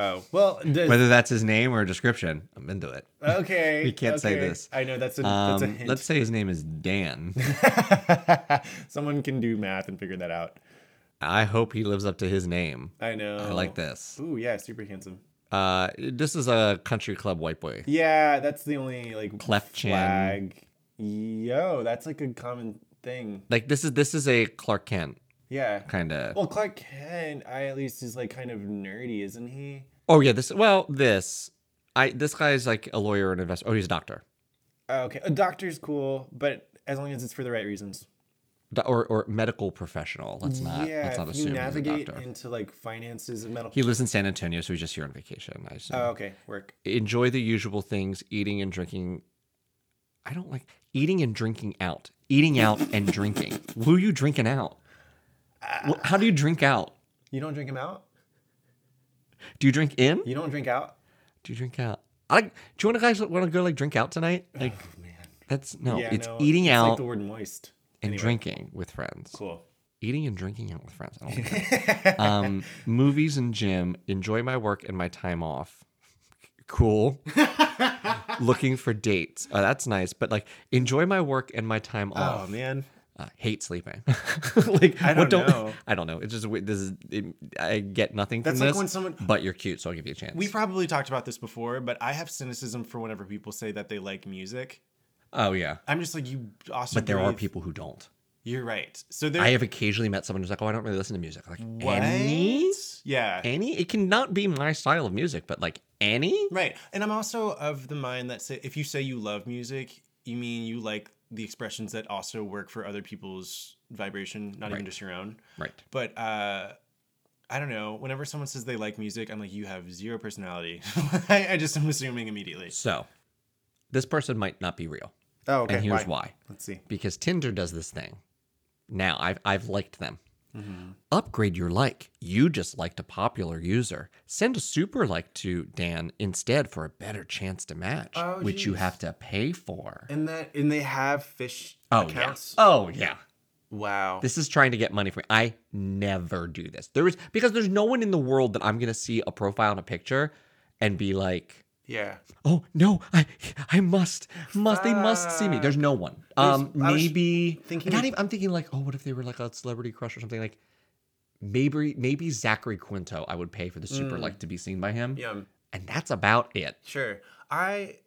[SPEAKER 1] Oh, well, does,
[SPEAKER 2] whether that's his name or a description, I'm into it.
[SPEAKER 1] okay. [laughs]
[SPEAKER 2] We can't say this.
[SPEAKER 1] I know that's a that's a
[SPEAKER 2] Um,
[SPEAKER 1] hint.
[SPEAKER 2] let's say his name is Dan. [laughs]
[SPEAKER 1] Someone can do math and figure that out.
[SPEAKER 2] I hope he lives up to his name.
[SPEAKER 1] I know.
[SPEAKER 2] I like this.
[SPEAKER 1] Ooh, yeah, super handsome.
[SPEAKER 2] Uh, this is a country club white boy.
[SPEAKER 1] Yeah, that's the only like
[SPEAKER 2] Cleft chin.
[SPEAKER 1] flag. Yo, that's like a common thing.
[SPEAKER 2] Like this is this is a Clark Kent
[SPEAKER 1] Yeah.
[SPEAKER 2] kind of.
[SPEAKER 1] Well, Clark Kent, I at least is like kind of nerdy, isn't he?
[SPEAKER 2] Oh yeah, this. Well, this. I this guy's like a lawyer and investor. Oh, he's a doctor.
[SPEAKER 1] Oh, okay, a doctor's cool, but as long as it's for the right reasons.
[SPEAKER 2] Do- Or, or medical professional. Let's not.
[SPEAKER 1] yeah,
[SPEAKER 2] let's not
[SPEAKER 1] you
[SPEAKER 2] assume a
[SPEAKER 1] navigate into like finances and medical.
[SPEAKER 2] He lives in San Antonio, so he's just here on vacation. I assume.
[SPEAKER 1] oh, okay, work.
[SPEAKER 2] Enjoy the usual things: eating and drinking. I don't like eating and drinking out. Eating out and drinking. Who are you drinking out? How do you drink out?
[SPEAKER 1] You don't drink him out.
[SPEAKER 2] Do you drink in?
[SPEAKER 1] You don't drink out.
[SPEAKER 2] Do you drink out? I like. Do you want to guys want to go like drink out tonight? Like
[SPEAKER 1] Oh man.
[SPEAKER 2] that's no.
[SPEAKER 1] yeah,
[SPEAKER 2] it's
[SPEAKER 1] no,
[SPEAKER 2] eating
[SPEAKER 1] it's
[SPEAKER 2] out
[SPEAKER 1] Like the word moist.
[SPEAKER 2] and
[SPEAKER 1] Anyway,
[SPEAKER 2] drinking with friends.
[SPEAKER 1] Cool.
[SPEAKER 2] Eating and drinking out with friends. I don't know. [laughs] um, movies and gym. Enjoy my work and my time off. Cool. [laughs] Looking for dates. Oh, that's nice. But like, enjoy my work and my time off.
[SPEAKER 1] Oh man.
[SPEAKER 2] Uh, hate sleeping. [laughs] like
[SPEAKER 1] I
[SPEAKER 2] what
[SPEAKER 1] don't know.
[SPEAKER 2] I don't know. It's just this is. It, I get nothing from
[SPEAKER 1] That's like
[SPEAKER 2] this.
[SPEAKER 1] when someone-
[SPEAKER 2] But you're cute, so I'll give you a chance.
[SPEAKER 1] We probably talked about this before, but I have cynicism for whenever people say that they like music.
[SPEAKER 2] Oh yeah.
[SPEAKER 1] I'm just like you. Also,
[SPEAKER 2] But there are people who don't.
[SPEAKER 1] You're right. So there.
[SPEAKER 2] I have occasionally met someone who's like, "Oh, I don't really listen to music." Like,
[SPEAKER 1] what?
[SPEAKER 2] any,
[SPEAKER 1] Yeah.
[SPEAKER 2] any, it cannot be my style of music, but like any.
[SPEAKER 1] Right. And I'm also of the mind that say, if you say you love music, you mean you like the expressions that also work for other people's vibration, not even just your own.
[SPEAKER 2] Right.
[SPEAKER 1] But uh, I don't know. Whenever someone says they like music, I'm like, you have zero personality. [laughs] I, I just am assuming immediately.
[SPEAKER 2] So, this person might not be real,
[SPEAKER 1] Oh, okay.
[SPEAKER 2] and here's why.
[SPEAKER 1] Let's see.
[SPEAKER 2] Because Tinder does this thing. Now, I've I've liked them.
[SPEAKER 1] Mm-hmm.
[SPEAKER 2] Upgrade your like. You just liked a popular user. Send a super like to Dan instead for a better chance to match,
[SPEAKER 1] Oh,
[SPEAKER 2] which you have to pay for.
[SPEAKER 1] And that, and they have fish
[SPEAKER 2] Oh
[SPEAKER 1] accounts.
[SPEAKER 2] yeah. Oh yeah.
[SPEAKER 1] Wow.
[SPEAKER 2] This is trying to get money from me. I never do this. There is because there's no one in the world that I'm gonna see a profile and a picture and be like,
[SPEAKER 1] yeah.
[SPEAKER 2] oh no, I I must must they must see me. There's no one. Um,
[SPEAKER 1] I was
[SPEAKER 2] maybe
[SPEAKER 1] thinking
[SPEAKER 2] Not even. I'm thinking like, oh, what if they were like a celebrity crush or something like. Maybe maybe Zachary Quinto. I would pay for the super
[SPEAKER 1] Mm.
[SPEAKER 2] like to be seen by him,
[SPEAKER 1] Yeah.
[SPEAKER 2] and that's about it.
[SPEAKER 1] Sure. I.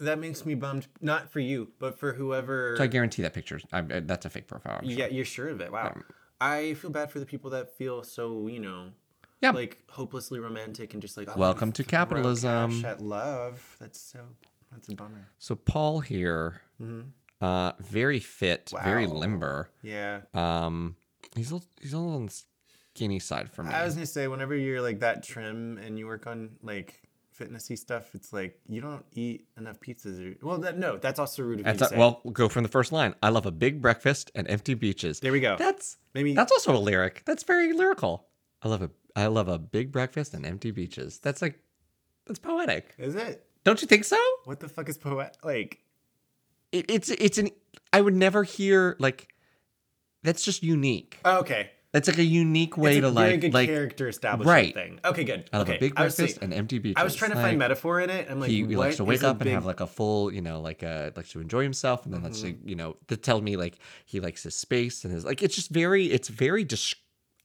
[SPEAKER 1] That makes me bummed. Not for you, but for whoever.
[SPEAKER 2] So I guarantee that picture. I, I- that's a fake profile. I'm sure.
[SPEAKER 1] Yeah, you're sure of it. Wow. I feel bad for the people that feel so, you know,
[SPEAKER 2] Yeah.
[SPEAKER 1] like hopelessly romantic and just like, oh,
[SPEAKER 2] Welcome to capitalism.
[SPEAKER 1] at love. That's so. That's a bummer.
[SPEAKER 2] So Paul here, mm-hmm. uh, very fit, very
[SPEAKER 1] Mm-hmm.
[SPEAKER 2] Limber.
[SPEAKER 1] Yeah.
[SPEAKER 2] Um, he's a, he's a little on the skinny side for me.
[SPEAKER 1] I was gonna say, whenever you're like that trim and you work on like fitnessy stuff, it's like you don't eat enough pizzas. Or, well, that no, that's also rude of
[SPEAKER 2] That's
[SPEAKER 1] to
[SPEAKER 2] a, we'll go from the first line. I love a big breakfast and empty beaches.
[SPEAKER 1] there we go.
[SPEAKER 2] That's
[SPEAKER 1] Maybe
[SPEAKER 2] that's also a lyric. That's very lyrical. I love a I love a big breakfast and empty beaches. That's like that's poetic.
[SPEAKER 1] is it?
[SPEAKER 2] Don't you think so?
[SPEAKER 1] What the fuck is poet? Like,
[SPEAKER 2] It, it's it's an I would never hear like that's just unique.
[SPEAKER 1] oh, okay.
[SPEAKER 2] That's like a unique way
[SPEAKER 1] it's
[SPEAKER 2] to
[SPEAKER 1] a very
[SPEAKER 2] like
[SPEAKER 1] good
[SPEAKER 2] like
[SPEAKER 1] character establishment
[SPEAKER 2] Right.
[SPEAKER 1] thing. Okay, good.
[SPEAKER 2] I love
[SPEAKER 1] okay.
[SPEAKER 2] a big breakfast and empty beaches.
[SPEAKER 1] I was trying to
[SPEAKER 2] Like,
[SPEAKER 1] find metaphor in it. I'm like,
[SPEAKER 2] he likes to wake
[SPEAKER 1] a
[SPEAKER 2] up and
[SPEAKER 1] big-
[SPEAKER 2] have like a full, you know, like uh likes to enjoy himself, and then likes to, you know, to tell me like he likes his space and his like. It's just very, it's very. Dis-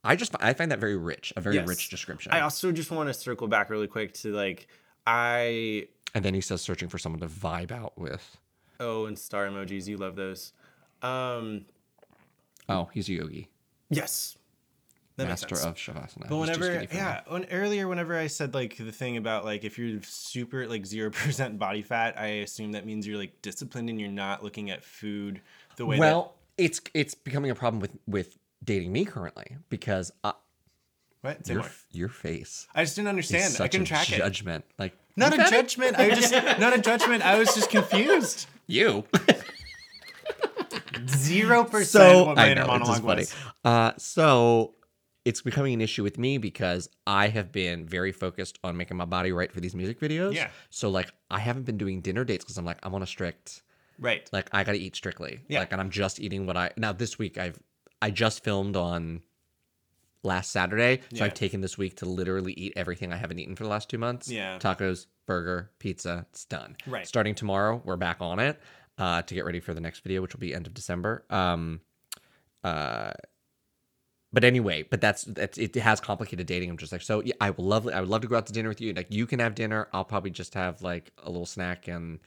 [SPEAKER 2] I just I find that very rich, a very
[SPEAKER 1] Yes.
[SPEAKER 2] rich description.
[SPEAKER 1] I also just want to circle back really quick to like I
[SPEAKER 2] and then he says searching for someone to vibe out with.
[SPEAKER 1] oh and star emojis. You love those. Um,
[SPEAKER 2] Oh, he's a yogi,
[SPEAKER 1] yes, that
[SPEAKER 2] master of shavasana.
[SPEAKER 1] But whenever, yeah, when, earlier, whenever I said like the thing about like if you're super like zero [laughs] percent body fat, I assume that means you're like disciplined and you're not looking at food the way
[SPEAKER 2] Well, it's it's becoming a problem with with dating me currently because
[SPEAKER 1] that. What?
[SPEAKER 2] Your your face.
[SPEAKER 1] I just didn't understand. I couldn't track it.
[SPEAKER 2] judgment. Like
[SPEAKER 1] Not a
[SPEAKER 2] it?
[SPEAKER 1] judgment. I just [laughs] not a judgment. I was just confused.
[SPEAKER 2] You. [laughs]
[SPEAKER 1] Zero percent.
[SPEAKER 2] so
[SPEAKER 1] what my
[SPEAKER 2] I know, it's just
[SPEAKER 1] monologue
[SPEAKER 2] funny.
[SPEAKER 1] was.
[SPEAKER 2] Uh, so it's becoming an issue with me because I have been very focused on making my body right for these music videos.
[SPEAKER 1] Yeah.
[SPEAKER 2] So like I haven't been doing dinner dates because I'm like I'm on a strict
[SPEAKER 1] Right.
[SPEAKER 2] like I gotta eat strictly.
[SPEAKER 1] Yeah.
[SPEAKER 2] Like and I'm just eating what I now this week I've I just filmed on last Saturday. So
[SPEAKER 1] Yeah.
[SPEAKER 2] I've taken this week to literally eat everything I haven't eaten for the last two months.
[SPEAKER 1] Yeah.
[SPEAKER 2] Tacos, burger, pizza, it's done.
[SPEAKER 1] Right.
[SPEAKER 2] Starting tomorrow, we're back on it. Uh, to get ready for the next video, which will be end of December. Um uh but anyway, but that's that's it has complicated dating. I'm just like, so yeah, I would love I would love to go out to dinner with you. Like you can have dinner. I'll probably just have like a little snack and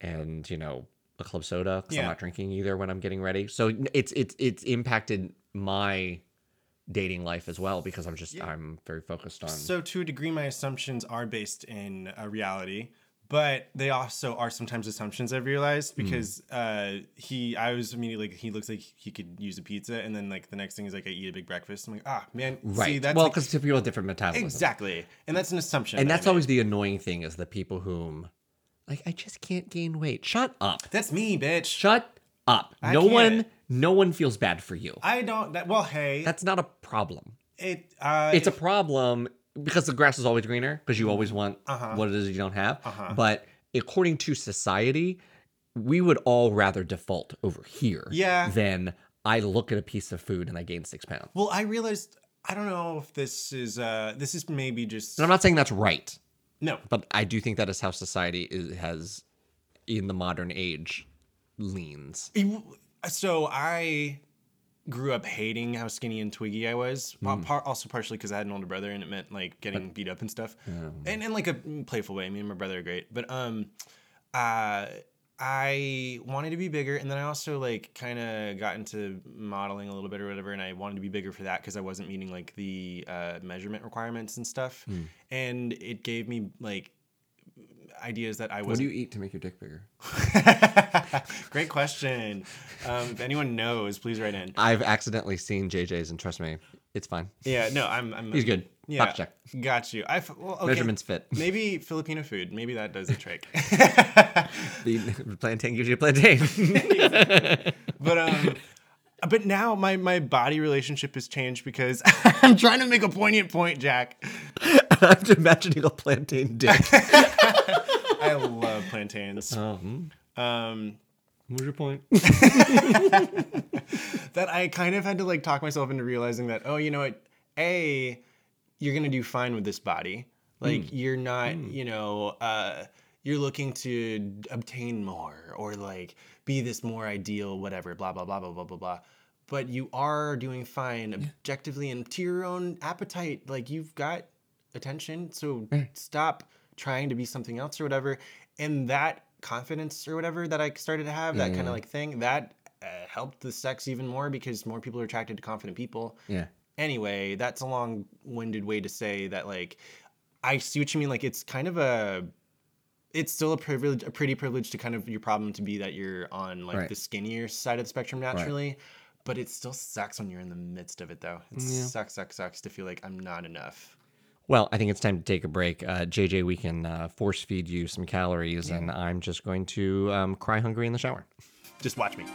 [SPEAKER 2] and you know a club soda because
[SPEAKER 1] Yeah.
[SPEAKER 2] I'm not drinking either when I'm getting ready. So it's it's it's impacted my dating life as well because I'm just I'm very focused on.
[SPEAKER 1] So to a degree, my assumptions are based in a reality, but they also are sometimes assumptions I've realized
[SPEAKER 2] Hmm.
[SPEAKER 1] because uh, he, I was immediately like, he looks like he could use a pizza, and then like the next thing is like I eat a big breakfast. I'm like, ah, man,
[SPEAKER 2] right.
[SPEAKER 1] See, that's
[SPEAKER 2] well,
[SPEAKER 1] like-
[SPEAKER 2] because people have different metabolism.
[SPEAKER 1] exactly, and that's an assumption,
[SPEAKER 2] And
[SPEAKER 1] that
[SPEAKER 2] that's always the annoying thing is the people whom, like, I just can't gain weight. Shut up.
[SPEAKER 1] that's me, bitch.
[SPEAKER 2] Shut up.
[SPEAKER 1] I
[SPEAKER 2] no
[SPEAKER 1] can't.
[SPEAKER 2] one, no one feels bad for you.
[SPEAKER 1] I don't. That well, hey,
[SPEAKER 2] That's not a problem.
[SPEAKER 1] it. Uh,
[SPEAKER 2] It's a problem because the grass is always greener because you always want
[SPEAKER 1] Uh-huh.
[SPEAKER 2] what it is you don't have.
[SPEAKER 1] Uh-huh.
[SPEAKER 2] But according to society, we would all rather default over here
[SPEAKER 1] Yeah.
[SPEAKER 2] than I look at a piece of food and I gain six pounds.
[SPEAKER 1] well, I realized. I don't know if this is. uh This is maybe just.
[SPEAKER 2] And I'm not saying that's right,
[SPEAKER 1] no,
[SPEAKER 2] but I do think that is how society is, has, in the modern age, leans.
[SPEAKER 1] So I grew up hating how skinny and twiggy I was. uh, Par- also partially because I had an older brother and it meant like getting beat up and stuff, and in like a playful way. Me and my brother are great, but um, uh, I wanted to be bigger, and then I also like kind of got into modeling a little bit or whatever, and I wanted to be bigger for that because I wasn't meeting like the uh, measurement requirements and stuff,
[SPEAKER 2] Hmm.
[SPEAKER 1] and it gave me like ideas that I was.
[SPEAKER 2] What do you eat to make your dick bigger? [laughs]
[SPEAKER 1] Great question. Um, if anyone knows, please write in.
[SPEAKER 2] I've accidentally seen JJ's, and trust me, it's fine.
[SPEAKER 1] Yeah, no, I'm. I'm
[SPEAKER 2] He's good.
[SPEAKER 1] Yeah,
[SPEAKER 2] Box check.
[SPEAKER 1] got you. I well, okay.
[SPEAKER 2] Measurements fit. [laughs]
[SPEAKER 1] Maybe Filipino food. Maybe that does the trick. [laughs]
[SPEAKER 2] The [laughs] plantain gives you a plantain.
[SPEAKER 1] but um, but now my my body relationship has changed because I'm trying to make a poignant point, Jack.
[SPEAKER 2] I'm imagining a plantain dick.
[SPEAKER 1] I love plantains.
[SPEAKER 2] Hmm.
[SPEAKER 1] Um,
[SPEAKER 2] What's your point? [laughs]
[SPEAKER 1] that I kind of had to like talk myself into realizing that oh, you know what? A, you're gonna do fine with this body. Like you're not, you know, uh, you're looking to obtain more or like be this more ideal, whatever, blah blah blah blah blah blah blah. But you are doing fine objectively and to your own appetite. Like you've got attention, so stop trying to be something else or whatever. And that confidence or whatever that I started to have, that kind of like thing, that uh, helped the sex even more because more people are attracted to confident people
[SPEAKER 2] Yeah.
[SPEAKER 1] anyway, that's a long-winded way to say that like I see what you mean. Like it's kind of a it's still a privilege, a pretty privilege to kind of your problem to be that you're on like
[SPEAKER 2] Right.
[SPEAKER 1] the skinnier side of the spectrum naturally. But it still sucks when you're in the midst of it though. It
[SPEAKER 2] Yeah.
[SPEAKER 1] sucks, sucks, sucks to feel like I'm not enough.
[SPEAKER 2] Well, I think it's time to take a break. Uh, JJ, we can uh, force feed you some calories, and I'm just going to um, cry hungry in the shower.
[SPEAKER 1] Just watch me.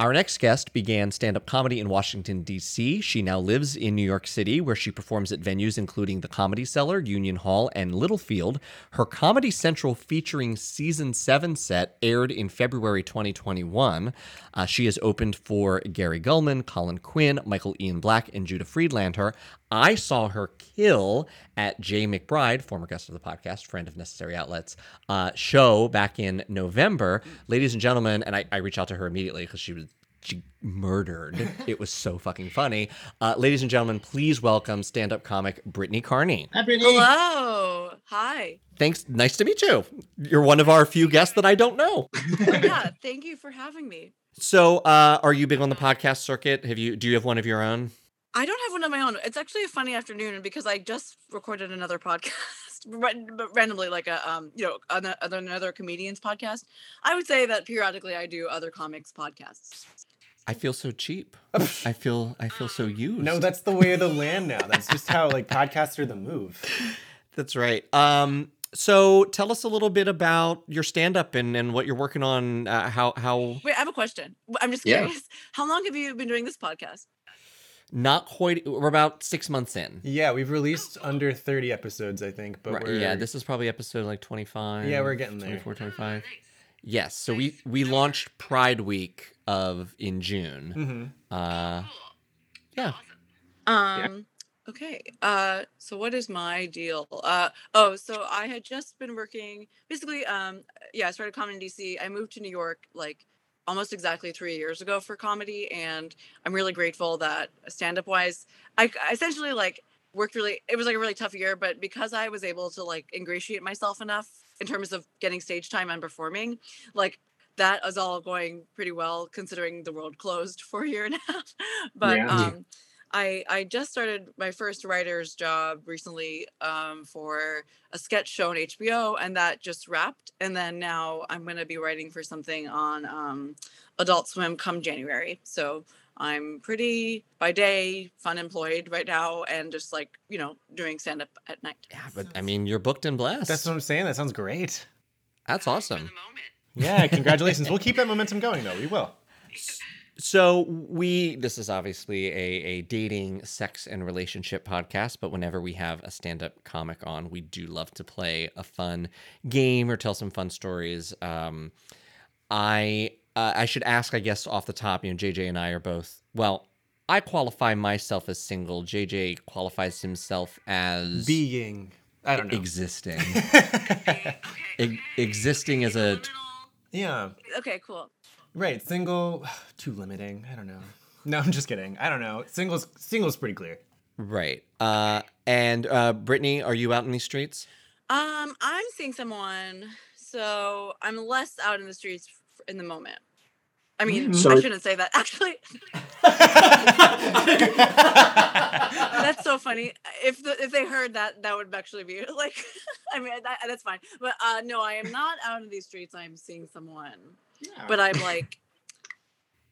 [SPEAKER 2] Our next guest began stand up comedy in Washington, D.C. She now lives in New York City, where she performs at venues including the Comedy Cellar, Union Hall, and Littlefield. Her Comedy Central featuring season seven set aired in February 2021. Uh, she has opened for Gary Gulman, Colin Quinn, Michael Ian Black, and Judah Friedlander. I saw her kill at Jay McBride, former guest of the podcast, friend of Necessary Outlets, uh, show back in November. Ladies and gentlemen, and I, I reached out to her immediately because she was she murdered. [laughs] it was so fucking funny. Uh, ladies and gentlemen, please welcome stand-up comic Brittany Carney.
[SPEAKER 4] Hello. Hi.
[SPEAKER 2] Thanks. Nice to meet you. You're one of our few guests that I don't know.
[SPEAKER 4] Oh, [laughs] yeah. Thank you for having me.
[SPEAKER 2] So, uh, are you big on the podcast circuit? Have you? Do you have one of your own?
[SPEAKER 4] I don't have one of my own. It's actually a funny afternoon because I just recorded another podcast, [laughs] randomly, like a um, you know, ano- another comedian's podcast. I would say that periodically I do other comics podcasts.
[SPEAKER 2] I feel so cheap. [laughs] I feel. I feel so used.
[SPEAKER 1] No, that's the way of the land now. That's just how like podcasts are the move. [laughs]
[SPEAKER 2] That's right. Um, so tell us a little bit about your stand-up and, and what you're working on. Uh, how how
[SPEAKER 4] Wait, I have a question. I'm just
[SPEAKER 2] Yeah.
[SPEAKER 4] curious. How long have you been doing this podcast?
[SPEAKER 2] Not quite. We're about six months in.
[SPEAKER 1] Yeah, we've released under 30 episodes, I think, but
[SPEAKER 2] Right,
[SPEAKER 1] we're
[SPEAKER 2] yeah, this is probably episode like 25.
[SPEAKER 1] Yeah, we're getting there.
[SPEAKER 2] 24, 25. Yes. So we we launched Pride Week of in June.
[SPEAKER 1] Mhm.
[SPEAKER 2] Uh, yeah.
[SPEAKER 4] Um okay. Uh so what is my deal? Uh oh, so I had just been working basically um yeah, I started comedy in DC. I moved to New York like almost exactly 3 years ago for comedy and I'm really grateful that stand up wise I, I essentially like worked really it was like a really tough year but because I was able to like ingratiate myself enough in terms of getting stage time and performing like that is all going pretty well considering the world closed [laughs] for a year and a half but
[SPEAKER 3] Yeah.
[SPEAKER 4] um I I just started my first writer's job recently um, for a sketch show on HBO, and that just wrapped. And then now I'm going to be writing for something on um, Adult Swim come January. So I'm pretty by day fun employed right now, and just like you know doing stand up at night.
[SPEAKER 2] Yeah, but I mean, you're booked and blessed.
[SPEAKER 1] That's what I'm saying. That sounds great.
[SPEAKER 2] That's awesome.
[SPEAKER 1] Yeah, [laughs] congratulations. we'll keep that momentum going though. We will. [laughs]
[SPEAKER 2] So we this is obviously a, a dating, sex, and relationship podcast, but whenever we have a stand-up comic on, we do love to play a fun game or tell some fun stories. Um, I uh, I should ask, I guess, off the top, you know, JJ and I are both well. I qualify myself as single. JJ qualifies himself as
[SPEAKER 1] Being. I don't know.
[SPEAKER 2] existing. [laughs] E- existing as a
[SPEAKER 1] yeah.
[SPEAKER 4] Okay, cool.
[SPEAKER 1] Right. Single. [sighs] Too limiting. I don't know. No, I'm just kidding. I don't know. Singles singles pretty clear.
[SPEAKER 2] Right. Uh, and uh, Brittany, are you out in these streets?
[SPEAKER 4] Um, I'm seeing someone, so I'm less out in the streets in the moment. I mean,
[SPEAKER 5] So-
[SPEAKER 4] I shouldn't say that. [laughs] Actually, [laughs] that's so funny. If the, if they heard that, that would actually be like, [laughs] I mean, that, that's fine. But uh, no, I am not out in these streets. I'm seeing someone, but I'm like,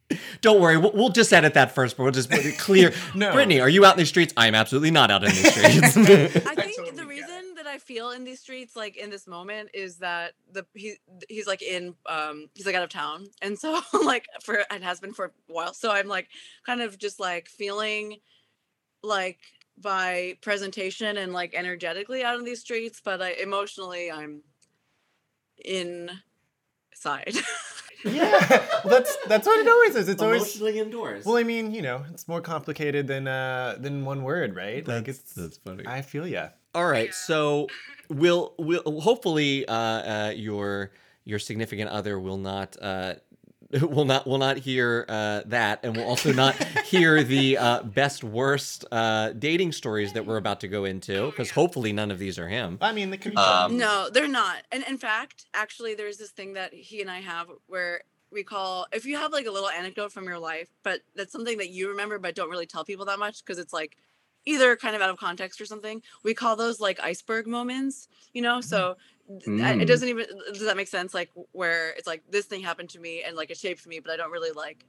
[SPEAKER 4] [laughs]
[SPEAKER 2] Don't worry, we'll, we'll just edit that first, but we'll just put it clear. [laughs]
[SPEAKER 1] No.
[SPEAKER 2] Brittany, are you out in these streets? I am absolutely not out in these [laughs] streets.
[SPEAKER 4] I think
[SPEAKER 1] totally
[SPEAKER 4] the
[SPEAKER 1] get it.
[SPEAKER 4] reason that I feel in these streets, like in this moment, is that the he he's like in um he's like out of town, and so like for and has been for a while. So I'm like kind of just like feeling like by presentation and like energetically out in these streets, but I, emotionally I'm inside.
[SPEAKER 1] Yeah. Well, that's that's what it always is. It's always
[SPEAKER 2] indoors.
[SPEAKER 1] Well, I mean, you know, it's more complicated than uh than one word, right? like
[SPEAKER 2] That's-
[SPEAKER 1] it's
[SPEAKER 2] that's funny.
[SPEAKER 1] I feel yeah.
[SPEAKER 2] All right, so we'll we'll hopefully uh, uh, your your significant other will not uh, [laughs] will not will not hear uh, that, and we'll also not [laughs] hear the uh, best worst uh, dating stories that we're about to go into, because hopefully none of these are him.
[SPEAKER 1] I mean, the could be
[SPEAKER 5] Um,
[SPEAKER 4] No, they're not. And in fact, actually, there's this thing that he and I have where we call if you have like a little anecdote from your life, but that's something that you remember but don't really tell people that much because it's like either kind of out of context or something. We call those like iceberg moments, you know? So th- I- it
[SPEAKER 5] Mm.
[SPEAKER 4] doesn't even does that make sense? Like where it's like this thing happened to me and like it shaped me, but I don't really like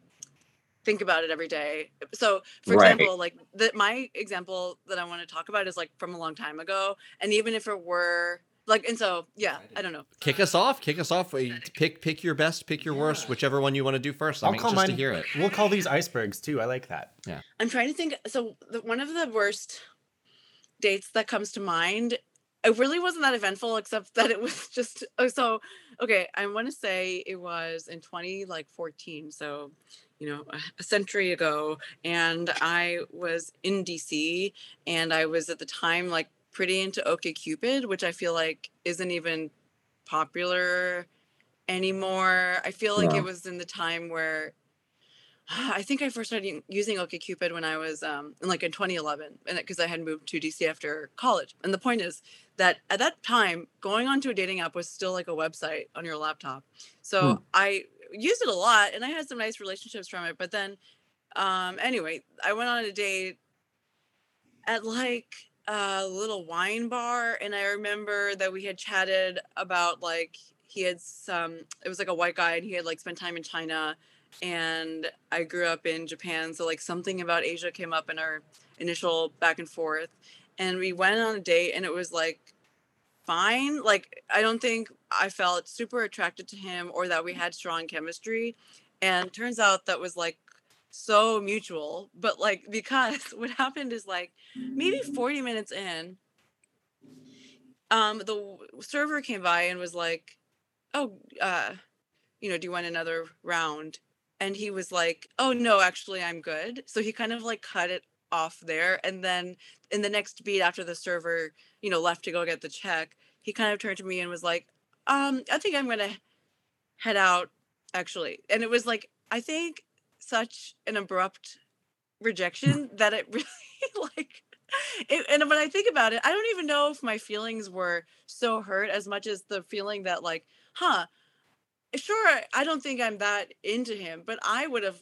[SPEAKER 4] think about it every day. So, for
[SPEAKER 5] Right.
[SPEAKER 4] example, like that my example that I want to talk about is like from a long time ago, and even if it were like, and so yeah, I don't know.
[SPEAKER 2] Kick us off. Kick us off. Pick pick your best. Pick your worst. Whichever one you want to do first. I'm
[SPEAKER 1] I'll call
[SPEAKER 2] anxious to hear it.
[SPEAKER 1] We'll call these icebergs too. I like that.
[SPEAKER 4] Yeah i'm trying to think. So the, one of the worst dates that comes to mind, it really wasn't that eventful, except that it was just. Oh, so okay, I want to say it was in 20 like 14. So you know a- century ago and i was in dc and i was at the time like pretty into OkCupid, which i feel like isn't even popular anymore i feel like
[SPEAKER 5] Yeah.
[SPEAKER 4] it was in the time where [sighs] I think I first started using OkCupid when I was um, in like in 2011, and because I had moved to DC after college. And the point is that at that time, going onto a dating app was still like a website on your laptop. So
[SPEAKER 5] Hmm.
[SPEAKER 4] I used it a lot, and I had some nice relationships from it. But then, um, anyway, I went on a date at like a little wine bar, and I remember that we had chatted about like he had some. It was like a white guy, and he had like spent time in China and I grew up in Japan, so like something about Asia came up in our initial back and forth, and we went on a date, and it was like fine. Like I don't think I felt super attracted to him or that we had strong chemistry, and turns out that was like so mutual. But like [laughs] because what happened is like maybe forty minutes in, um, the server came by and was like, "Oh, uh." you know, do you want another round? And he was like, oh, no, actually, I'm good. So he kind of like cut it off there. And then in the next beat after the server, you know, left to go get the check, he kind of turned to me and was like, um, I think I'm going to head out actually. And it was like, I think such an abrupt [laughs] rejection that it [laughs] really like, it, and when I think about it, I don't even know if my feelings were so hurt as much as the feeling that like, huh, sure i don't think i'm that into him but i would have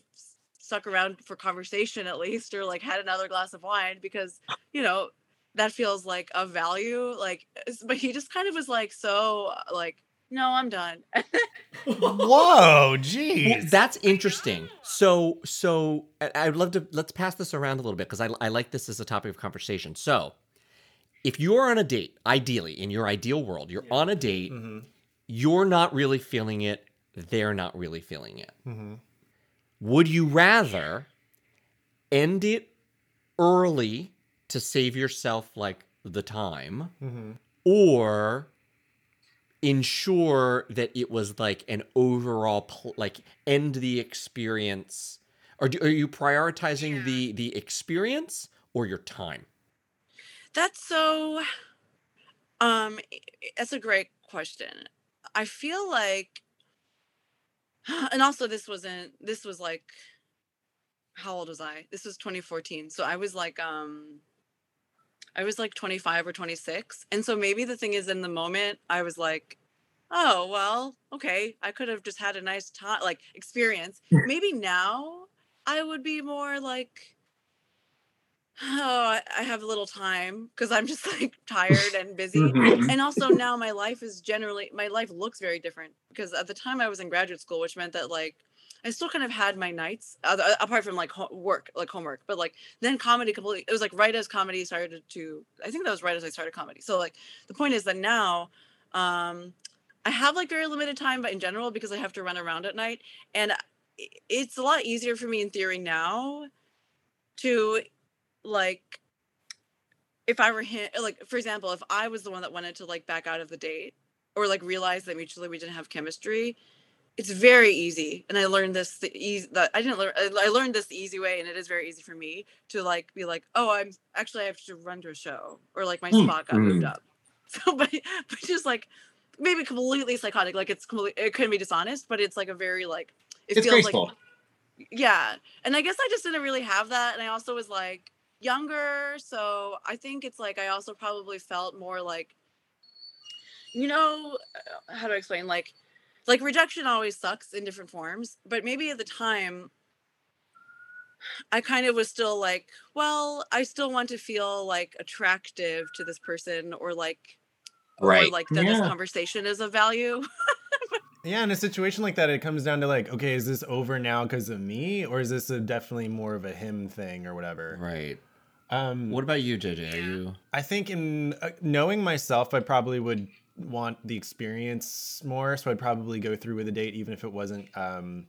[SPEAKER 4] stuck around for conversation at least or like had another glass of wine because you know that feels like a value like but he just kind of was like so uh, like no i'm done
[SPEAKER 1] Whoa,
[SPEAKER 2] Well, that's interesting. So, so I- I'd love to let's pass this around a little bit because I, I like this as a topic of conversation. So, if you're on a date, ideally in your ideal world, you're on a date,
[SPEAKER 1] Mhm,
[SPEAKER 2] you're not really feeling it, they're not really feeling it.
[SPEAKER 1] mhm.
[SPEAKER 2] Would you rather end it early to save yourself like the time,
[SPEAKER 1] Mhm.
[SPEAKER 2] or ensure that it was like an overall pl- like end the experience or do, are you prioritizing the the experience or your time
[SPEAKER 4] that's so um i- i- that's a great question i feel like [sighs] and also this wasn't this was like how old was I? This was 2014. So I was like um I was like 25 or 26. And so maybe the thing is in the moment I was like, oh, well, okay, I could have just had a nice time like experience. [laughs] maybe now I would be more like oh, I- have a little time because I'm just like [laughs] tired [laughs] and busy.
[SPEAKER 5] Mhm.
[SPEAKER 4] and also now my life is generally my life looks very different because at the time I was in graduate school, which meant that like I still kind of had my nights other, apart from like ho- work, like homework. But like then comedy completely. It was like right as comedy started to. I think that was right as I started comedy. So like the point is that now, um, I have like very limited time, but in general because I have to run around at night, and it's a lot easier for me in theory now to like if I were him, like for example, if I was the one that wanted to like back out of the date or like realize that mutually we didn't have chemistry, it's very easy. And I learned this the easy that I didn't learn. I learned this the easy way, and it is very easy for me to like be like, oh, I'm actually I have to run to a show or like my
[SPEAKER 5] Mm,
[SPEAKER 4] spot got moved
[SPEAKER 5] mm.
[SPEAKER 4] up. [laughs] So, but but just like maybe completely psychotic. Like it's completely it couldn't be dishonest, but it's like a very like it
[SPEAKER 5] It's
[SPEAKER 4] feels
[SPEAKER 5] graceful.
[SPEAKER 4] like yeah and i guess i just didn't really have that and i also was like younger so i think it's like i also probably felt more like you know uh, how to explain like like rejection always sucks in different forms but maybe at the time i kind of was still like well i still want to feel like attractive to this person or like or
[SPEAKER 5] Right.
[SPEAKER 4] like that this conversation is of value [laughs]
[SPEAKER 1] Yeah, in a situation like that, it comes down to like, okay, is this over now because of me, or is this a definitely more of a him thing or whatever?
[SPEAKER 2] Right.
[SPEAKER 1] Um,
[SPEAKER 2] What about you, JJ? Are you?
[SPEAKER 1] I think in uh, knowing myself, I probably would want the experience more. So I'd probably go through with a date, even if it wasn't, um,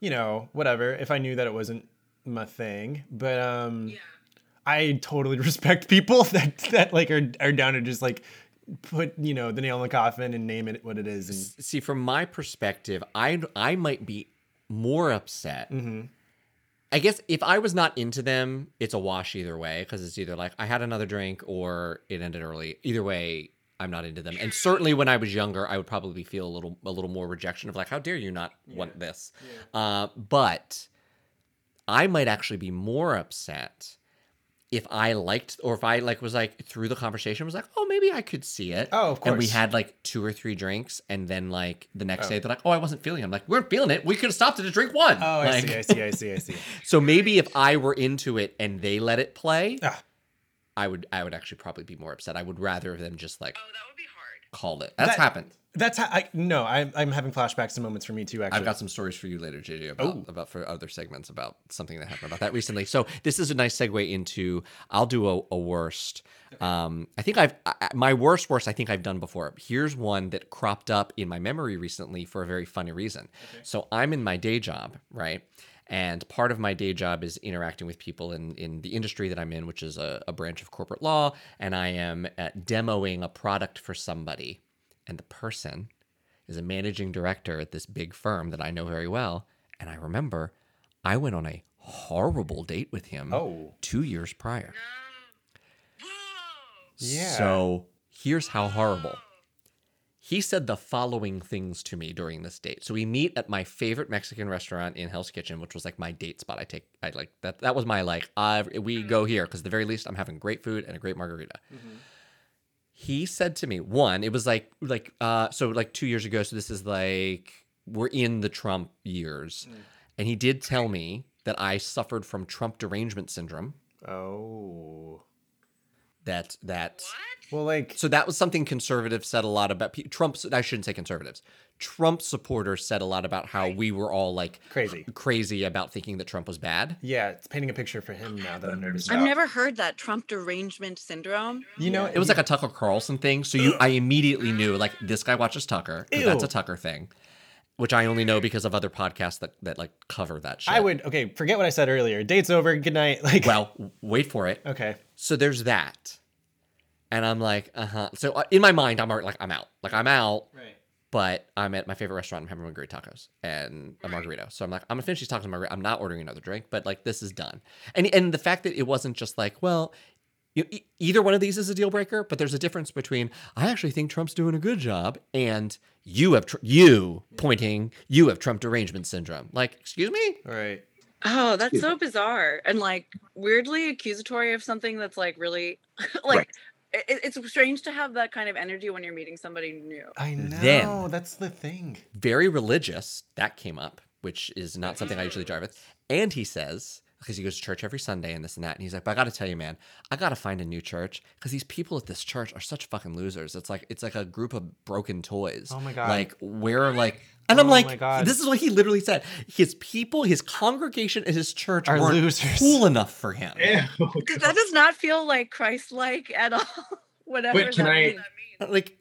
[SPEAKER 1] you know, whatever. If I knew that it wasn't my thing, but um, I totally [laughs] respect people [laughs] that that like are are down to just like put you know the nail in the coffin and name it what it is. And
[SPEAKER 2] See, from my perspective, I I might be more upset.
[SPEAKER 1] Mhm.
[SPEAKER 2] I guess if I was not into them, it's a wash either way because it's either like I had another drink or it ended early. Either way, I'm not into them. And certainly when I was younger, I would probably feel a little a little more rejection of like, how dare you not want this? Uh, but I might actually be more upset if I liked or if I like was like through the conversation was like, oh maybe I could see it.
[SPEAKER 1] Oh, of course.
[SPEAKER 2] And we had like two or three drinks, and then like the next
[SPEAKER 1] Oh.
[SPEAKER 2] day they're like, oh I wasn't feeling. it. I'm like, we weren't feeling it. We could have stopped it to drink one.
[SPEAKER 1] oh, I see, I see, I see, I see. [laughs]
[SPEAKER 2] so maybe if I were into it and they let it play,
[SPEAKER 1] Ah.
[SPEAKER 2] I would I would actually probably be more upset. I would rather them just like
[SPEAKER 4] oh that would be hard
[SPEAKER 2] called it. That's
[SPEAKER 1] That-
[SPEAKER 2] happened.
[SPEAKER 1] That's how I no, I'm I'm having flashbacks and moments for me too. Actually,
[SPEAKER 2] I've got some stories for you later, JJ, about
[SPEAKER 1] Oh.
[SPEAKER 2] about for other segments about something that happened about that recently. So this is a nice segue into I'll do a, a worst. Um, I think I've I, my worst worst I think I've done before. Here's one that cropped up in my memory recently for a very funny reason. So I'm in my day job, right? And part of my day job is interacting with people in, in the industry that I'm in, which is a, a branch of corporate law. And I am uh, demoing a product for somebody. And the person is a managing director at this big firm that I know very well. And I remember I went on a horrible date with him
[SPEAKER 1] Oh.
[SPEAKER 2] two years prior.
[SPEAKER 1] Yeah.
[SPEAKER 2] So here's how horrible. He said the following things to me during this date. So we meet at my favorite Mexican restaurant in Hell's Kitchen, which was like my date spot. I take, I like that. That was my like. Uh, we go here because the very least I'm having great food and a great margarita. He said to me, one, it was like like uh, so like two years ago. So this is like we're in the Trump years, and he did tell me that I suffered from Trump derangement syndrome.
[SPEAKER 1] oh,
[SPEAKER 2] That that.
[SPEAKER 1] well, like
[SPEAKER 2] So that was something conservatives said a lot about pe- Trump. I shouldn't say conservatives. Trump supporters said a lot about how we were all like
[SPEAKER 1] crazy.
[SPEAKER 2] crazy about thinking that Trump was bad.
[SPEAKER 1] Yeah, it's painting a picture for him now that I'm noticing.
[SPEAKER 4] I've never heard that Trump derangement syndrome.
[SPEAKER 1] You know,
[SPEAKER 2] It was like a Tucker Carlson thing. So you, I immediately knew like this guy watches Tucker. 'cause That's a Tucker thing, which I only know because of other podcasts that that like cover that shit.
[SPEAKER 1] I would okay. Forget what I said earlier. Date's over. Good night. [laughs] Like
[SPEAKER 2] Well, wait for it.
[SPEAKER 1] okay.
[SPEAKER 2] So there's that, and I'm like, uh huh. So uh, in my mind, I'm like, I'm out. Like I'm out.
[SPEAKER 1] Right.
[SPEAKER 2] but I'm at my favorite restaurant. I'm having great tacos and a margarita. So I'm like, I'm gonna finish these tacos and margarita. I'm not ordering another drink, but like this is done. And and the fact that it wasn't just like, well, you, e- either one of these is a deal breaker, but there's a difference between I actually think Trump's doing a good job and you have tr- you pointing you have Trump derangement syndrome. Like, excuse me,
[SPEAKER 1] All right.
[SPEAKER 4] Oh, that's
[SPEAKER 5] Excuse
[SPEAKER 4] so bizarre and like weirdly accusatory of something that's like really [laughs] like
[SPEAKER 5] Right.
[SPEAKER 4] it, it's strange to have that kind of energy when you're meeting somebody new.
[SPEAKER 1] I know.
[SPEAKER 2] Then-
[SPEAKER 1] that's the thing.
[SPEAKER 2] Very religious. That came up, which is not something I usually mm. drive with. And he says, because he goes to church every Sunday and this and that. And he's like, but I got to tell you, man, I got to find a new church because these people at this church are such fucking losers. It's like, it's like a group of broken toys.
[SPEAKER 1] Oh my God.
[SPEAKER 2] Like, we're like, and I'm
[SPEAKER 1] Oh
[SPEAKER 2] like, this is what he literally said. His people, his congregation, and his church
[SPEAKER 1] Are
[SPEAKER 2] weren't
[SPEAKER 1] losers.
[SPEAKER 2] cool enough for him.
[SPEAKER 4] Th- [laughs] That does not feel like Christ-like at all. [laughs] Whatever.
[SPEAKER 3] But can
[SPEAKER 4] that
[SPEAKER 3] I-
[SPEAKER 4] means.
[SPEAKER 2] like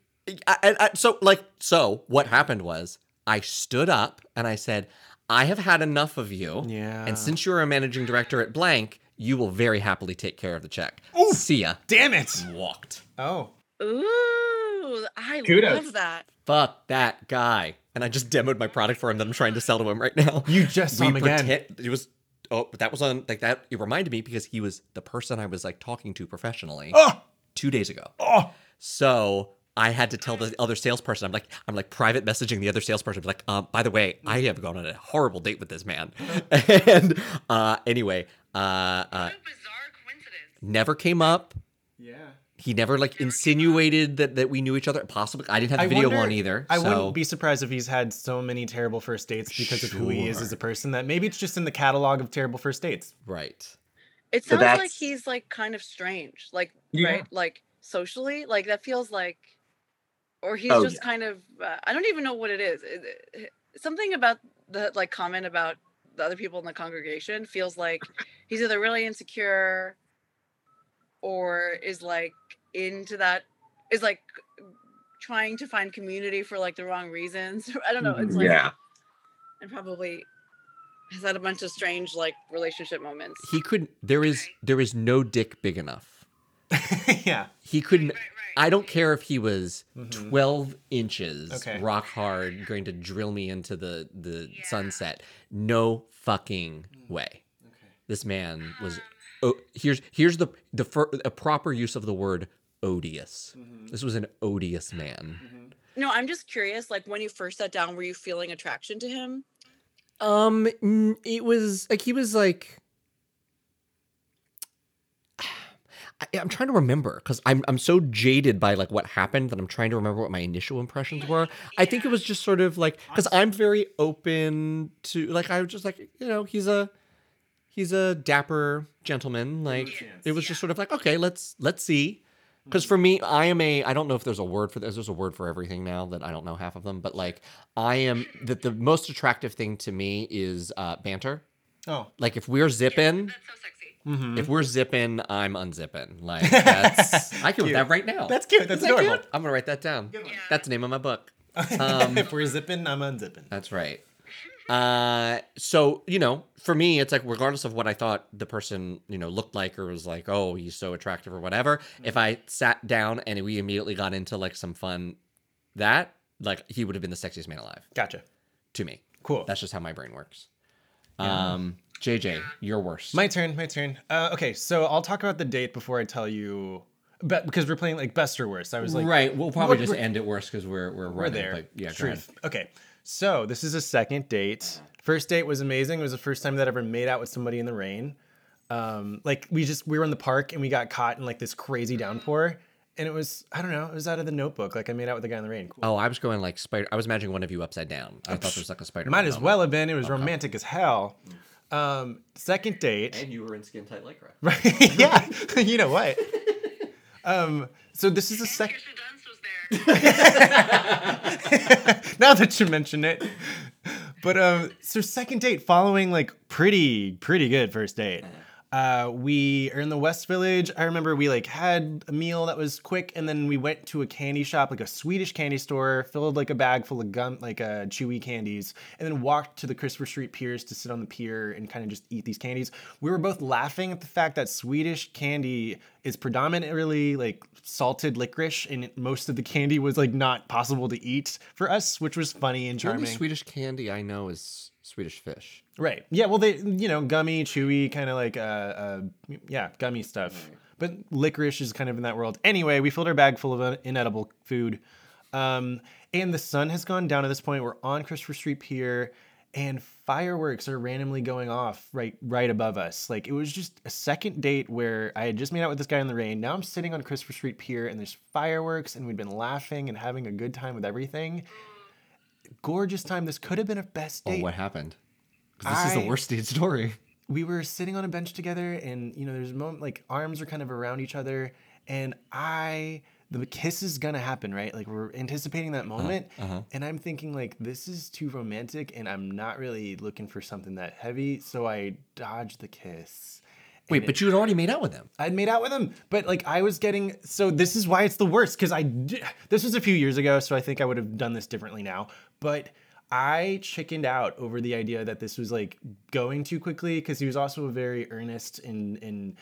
[SPEAKER 2] I, I, I- so like so what happened was i stood up and i said i have had enough of you
[SPEAKER 1] Yeah.
[SPEAKER 2] and since you're a managing director at blank you will very happily take care of the check see ya
[SPEAKER 1] Damn it.
[SPEAKER 2] walked
[SPEAKER 1] Oh.
[SPEAKER 4] Ooh, I
[SPEAKER 3] Kudos.
[SPEAKER 4] love that.
[SPEAKER 2] fuck that guy and i just demoed my product for him that i'm trying to sell to him right now
[SPEAKER 1] You just saw him again.
[SPEAKER 2] pretend- it was oh but that was on like that it reminded me because he was the person i was like talking to professionally
[SPEAKER 1] Oh.
[SPEAKER 2] two days ago
[SPEAKER 1] Oh.
[SPEAKER 2] So I had to tell the other salesperson. I'm like, I'm like private messaging the other salesperson. I'm like, um, by the way, I have gone on a horrible date with this man. [laughs] and uh, anyway, uh, uh,
[SPEAKER 4] bizarre coincidence.
[SPEAKER 2] never came up.
[SPEAKER 1] Yeah.
[SPEAKER 2] He never like insinuated that, that we knew each other. Possibly, I didn't have the video
[SPEAKER 1] wonder-
[SPEAKER 2] on either.
[SPEAKER 1] I
[SPEAKER 2] so.
[SPEAKER 1] wouldn't be surprised if he's had so many terrible first dates because of who he is as a person that maybe it's just in the catalog of terrible first dates.
[SPEAKER 2] right.
[SPEAKER 4] It
[SPEAKER 5] So
[SPEAKER 4] sounds like he's like kind of strange, like
[SPEAKER 3] Yeah.
[SPEAKER 4] right, like socially, like that feels like, or he's
[SPEAKER 5] Oh,
[SPEAKER 4] just kind of. Uh, I don't even know what it is. It- it- something about the like comment about the other people in the congregation feels like [laughs] he's either really insecure, or is like into that is like trying to find community for like the wrong reasons. [laughs] I don't know. It's like
[SPEAKER 5] yeah.
[SPEAKER 4] and probably has had a bunch of strange like relationship moments.
[SPEAKER 2] He couldn't. There is there is no dick big enough. [laughs]
[SPEAKER 1] yeah.
[SPEAKER 2] He couldn't. I don't care if he was
[SPEAKER 1] Mhm.
[SPEAKER 2] 12 inches
[SPEAKER 1] Okay.
[SPEAKER 2] rock hard going to drill me into the the sunset. No fucking way. This man was oh, here's here's the the fir- a proper use of the word odious. This was an odious man.
[SPEAKER 4] No, I'm just curious. Like when you first sat down, were you feeling attraction to him?
[SPEAKER 2] Um mm, it was like he was like I, I'm trying to remember because I'm I'm so jaded by like what happened that I'm trying to remember what my initial impressions were. I think it was just sort of like because I'm very open to like I was just like you know he's a he's a dapper gentleman. Like it was just sort of like okay let's let's see. Because for me, I am a I don't know if there's a word for this. There's a word for everything now that I don't know half of them. But like I am that the most attractive thing to me is uh, banter.
[SPEAKER 1] Oh.
[SPEAKER 2] Like if we're zipping,
[SPEAKER 4] so sexy.
[SPEAKER 1] Mm-hmm.
[SPEAKER 2] if we're zipping, I'm unzipping. Like that's [laughs] I can
[SPEAKER 1] Cute.
[SPEAKER 2] that right now.
[SPEAKER 1] That's cute. That's
[SPEAKER 2] Isn't that
[SPEAKER 1] adorable.
[SPEAKER 2] cute? I'm gonna write that down. That's the name of my book. [laughs] Um,
[SPEAKER 1] if we're zipping, I'm unzipping.
[SPEAKER 2] That's right. Uh, so you know, for me, it's like regardless of what I thought the person you know looked like or was like, oh, he's so attractive or whatever. If I sat down and we immediately got into like some fun, that like he would have been the sexiest man alive
[SPEAKER 1] Gotcha.
[SPEAKER 2] to me.
[SPEAKER 1] Cool.
[SPEAKER 2] That's just how my brain works. Um, JJ, you're worse.
[SPEAKER 1] My turn. My turn. Uh, okay, so I'll talk about the date before I tell you, but because we're playing like best or worst. I was like,
[SPEAKER 2] right. We'll probably just end it worse because we're we're
[SPEAKER 1] we're there.
[SPEAKER 2] But yeah,
[SPEAKER 1] Truth. Okay, so this is a second date. First date was amazing. It was the first time that I ever made out with somebody in the rain. Um, like we just we were in the park and we got caught in like this crazy downpour, and it was I don't know. It was out of the Notebook. Like I made out with the guy in the rain. Cool.
[SPEAKER 2] Oh, I was going like spider. I was imagining one of you upside down. I thought there was like a spider.
[SPEAKER 1] Might as well have been. It was romantic as hell. Um, second date.
[SPEAKER 2] And you were in skin tight lycra. [laughs]
[SPEAKER 1] Right. yeah. you know what? Um, so this is the second.
[SPEAKER 4] Dunst was there. [laughs]
[SPEAKER 1] now that you mention it. But um, so second date following like pretty pretty good first date. Uh, we are in the West Village. I remember we like had a meal that was quick, and then we went to a candy shop, like a Swedish candy store, filled like a bag full of gum, like uh, chewy candies, and then walked to the Christopher Street piers to sit on the pier and kind of just eat these candies. We were both laughing at the fact that Swedish candy is predominantly like salted licorice, and most of the candy was like not possible to eat for us, which was funny and
[SPEAKER 2] The only. Swedish candy I know is Swedish fish.
[SPEAKER 1] Right. Yeah. Well, they, you know, gummy, chewy, kind of like, uh, uh, yeah, gummy stuff. But licorice is kind of in that world. Anyway, we filled our bag full of inedible food. Um, and the sun has gone down at this point. We're on Christopher Street Pier. and fireworks are randomly going off right right above us. Like it was just a second date where I had just made out with this guy in the rain. Now I'm sitting on Christopher Street Pier and there's fireworks and we'd been laughing and having a good time with everything. Gorgeous time. This could have been a best date.
[SPEAKER 2] Oh, what happened? this is
[SPEAKER 1] I-
[SPEAKER 2] the worst date story.
[SPEAKER 1] we were sitting on a bench together and you know there's a moment like arms are kind of around each other and i the kiss is gonna happen right like we're anticipating that moment
[SPEAKER 2] uh-huh.
[SPEAKER 1] and i'm thinking like this is too romantic and i'm not really looking for something that heavy so i dodge the kiss
[SPEAKER 2] Wait, but you had already made out with him.
[SPEAKER 1] I'd made out with him, but like I was getting so this is why it's the worst because I this was a few years ago, so I think I would have done this differently now. But I chickened out over the idea that this was like going too quickly because he was also very earnest and and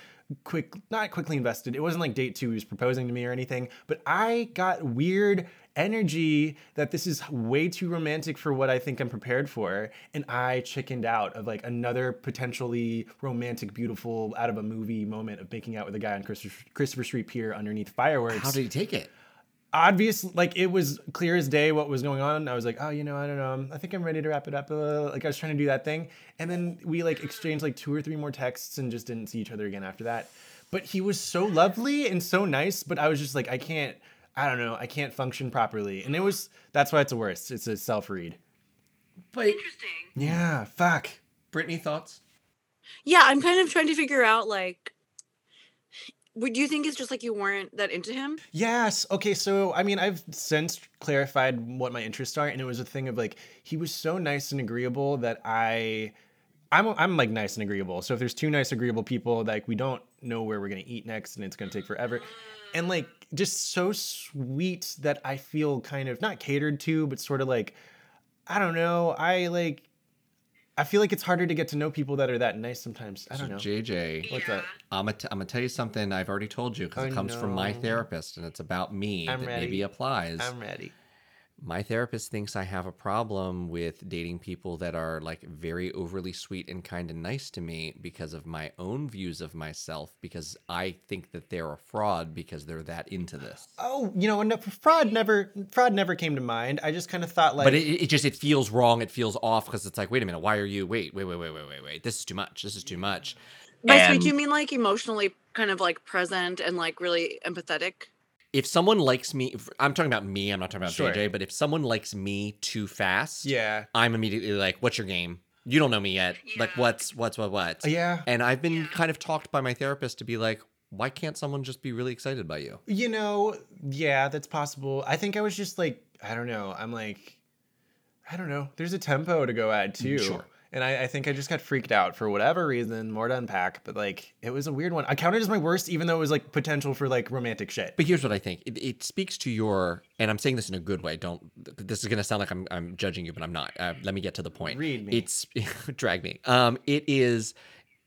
[SPEAKER 1] quick, not quickly invested. It wasn't like date two; he was proposing to me or anything. But I got weird energy that this is way too romantic for what I think I'm prepared for. And I chickened out of like another potentially romantic, beautiful, out of a movie moment of making out with a guy on Christopher, Christopher Street Pier underneath fireworks.
[SPEAKER 2] How did he take it?
[SPEAKER 1] Obvious, like it was clear as day what was going on. I was like, oh, you know, I don't know. I think I'm ready to wrap it up. Uh, like I was trying to do that thing. And then we like exchanged like two or three more texts and just didn't see each other again after that. But he was so lovely and so nice. But I was just like, I can't, I don't know, I can't function properly. And it was, that's why it's the worst. It's a self read.
[SPEAKER 2] But
[SPEAKER 4] Interesting.
[SPEAKER 1] Yeah, fuck.
[SPEAKER 2] Brittany, thoughts?
[SPEAKER 4] Yeah, I'm kind of trying to figure out like would you think it's just like you weren't that into him?
[SPEAKER 1] Yes. Okay. So, I mean, I've since clarified what my interests are, and it was a thing of like he was so nice and agreeable that I, I'm I'm like nice and agreeable. So if there's two nice agreeable people, like we don't know where we're gonna eat next, and it's gonna take forever, and like just so sweet that I feel kind of not catered to, but sort of like, I don't know. I like. I feel like it's harder to get to know people that are that nice sometimes. I don't know.
[SPEAKER 2] JJ,
[SPEAKER 1] What's that?
[SPEAKER 2] I'm gonna, t- I'm gonna tell you something I've already told you because
[SPEAKER 1] I
[SPEAKER 2] it comes from my therapist and it's about me
[SPEAKER 1] I'm
[SPEAKER 2] that
[SPEAKER 1] ready.
[SPEAKER 2] maybe applies.
[SPEAKER 1] I'm ready.
[SPEAKER 2] My therapist thinks I have a problem with dating people that are like very overly sweet and kind and nice to me because of my own views of myself because I think that they're a fraud because they're that into this.
[SPEAKER 1] Oh, you know, no, fraud never fraud never came to mind. I just kind of thought like
[SPEAKER 2] but it, it just it feels wrong. It feels off because it's like, wait a minute, why are you? Wait, wait, wait, wait, wait, wait, wait. This is too much. This is too much.
[SPEAKER 4] By
[SPEAKER 2] And-
[SPEAKER 4] sweet, do you mean like emotionally kind of like present and like really empathetic?
[SPEAKER 2] If someone likes me, if- I'm talking about me. I'm not talking about
[SPEAKER 1] Sure.
[SPEAKER 2] JJ. But if someone likes me too fast,
[SPEAKER 1] yeah.
[SPEAKER 2] I'm immediately like, "What's your game? You don't know me yet. Like, what's what's what what?"
[SPEAKER 1] Yeah.
[SPEAKER 2] And I've been kind of talked by my therapist to be like, "Why can't someone just be really excited by you?"
[SPEAKER 1] You know, yeah, that's possible. I think I was just like, I don't know. I'm like, I don't know. There's a tempo to go at too.
[SPEAKER 2] Sure.
[SPEAKER 1] And I, I think I just got freaked out for whatever reason. More to unpack, but like, it was a weird one. I counted as my worst, even though it was like potential for like romantic shit.
[SPEAKER 2] But here's what I think. It, it speaks to your, and I'm saying this in a good way. Don't. This is gonna sound like I'm I'm judging you, but I'm not. Uh, let me get to the point.
[SPEAKER 1] Read me.
[SPEAKER 2] It's [laughs] drag me. Um, it is.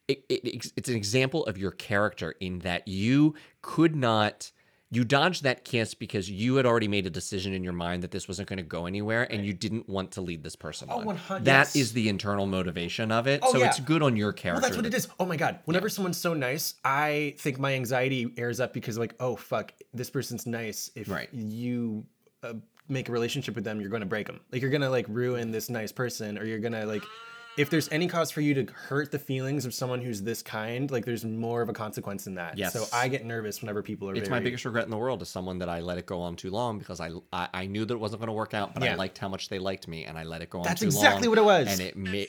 [SPEAKER 2] It, it, it's an example of your character in that you could not. You dodged that kiss because you had already made a decision in your mind that this wasn't going to go anywhere, and you didn't want to lead this person
[SPEAKER 1] Oh,
[SPEAKER 2] on.
[SPEAKER 1] 100
[SPEAKER 2] That
[SPEAKER 1] yes.
[SPEAKER 2] is the internal motivation of it.
[SPEAKER 1] Oh,
[SPEAKER 2] so
[SPEAKER 1] yeah.
[SPEAKER 2] it's good on your character.
[SPEAKER 1] Well, that's what
[SPEAKER 2] that-
[SPEAKER 1] it is. Oh my god! Whenever someone's so nice, I think my anxiety airs up because like, oh fuck, this person's nice. If
[SPEAKER 2] Right.
[SPEAKER 1] you uh, make a relationship with them, you're going to break them. Like you're going to like ruin this nice person, or you're going to like, if there's any cause for you to hurt the feelings of someone who's this kind, like there's more of a consequence in that.
[SPEAKER 2] Yes.
[SPEAKER 1] So I get nervous whenever people are.
[SPEAKER 2] It's
[SPEAKER 1] very,
[SPEAKER 2] my biggest regret in the world is someone that I let it go on too long because I I, I knew that it wasn't going to work out, but I liked how much they liked me, and I let it go on
[SPEAKER 1] That's
[SPEAKER 2] too long.
[SPEAKER 1] exactly what it was.
[SPEAKER 2] And it made
[SPEAKER 4] real.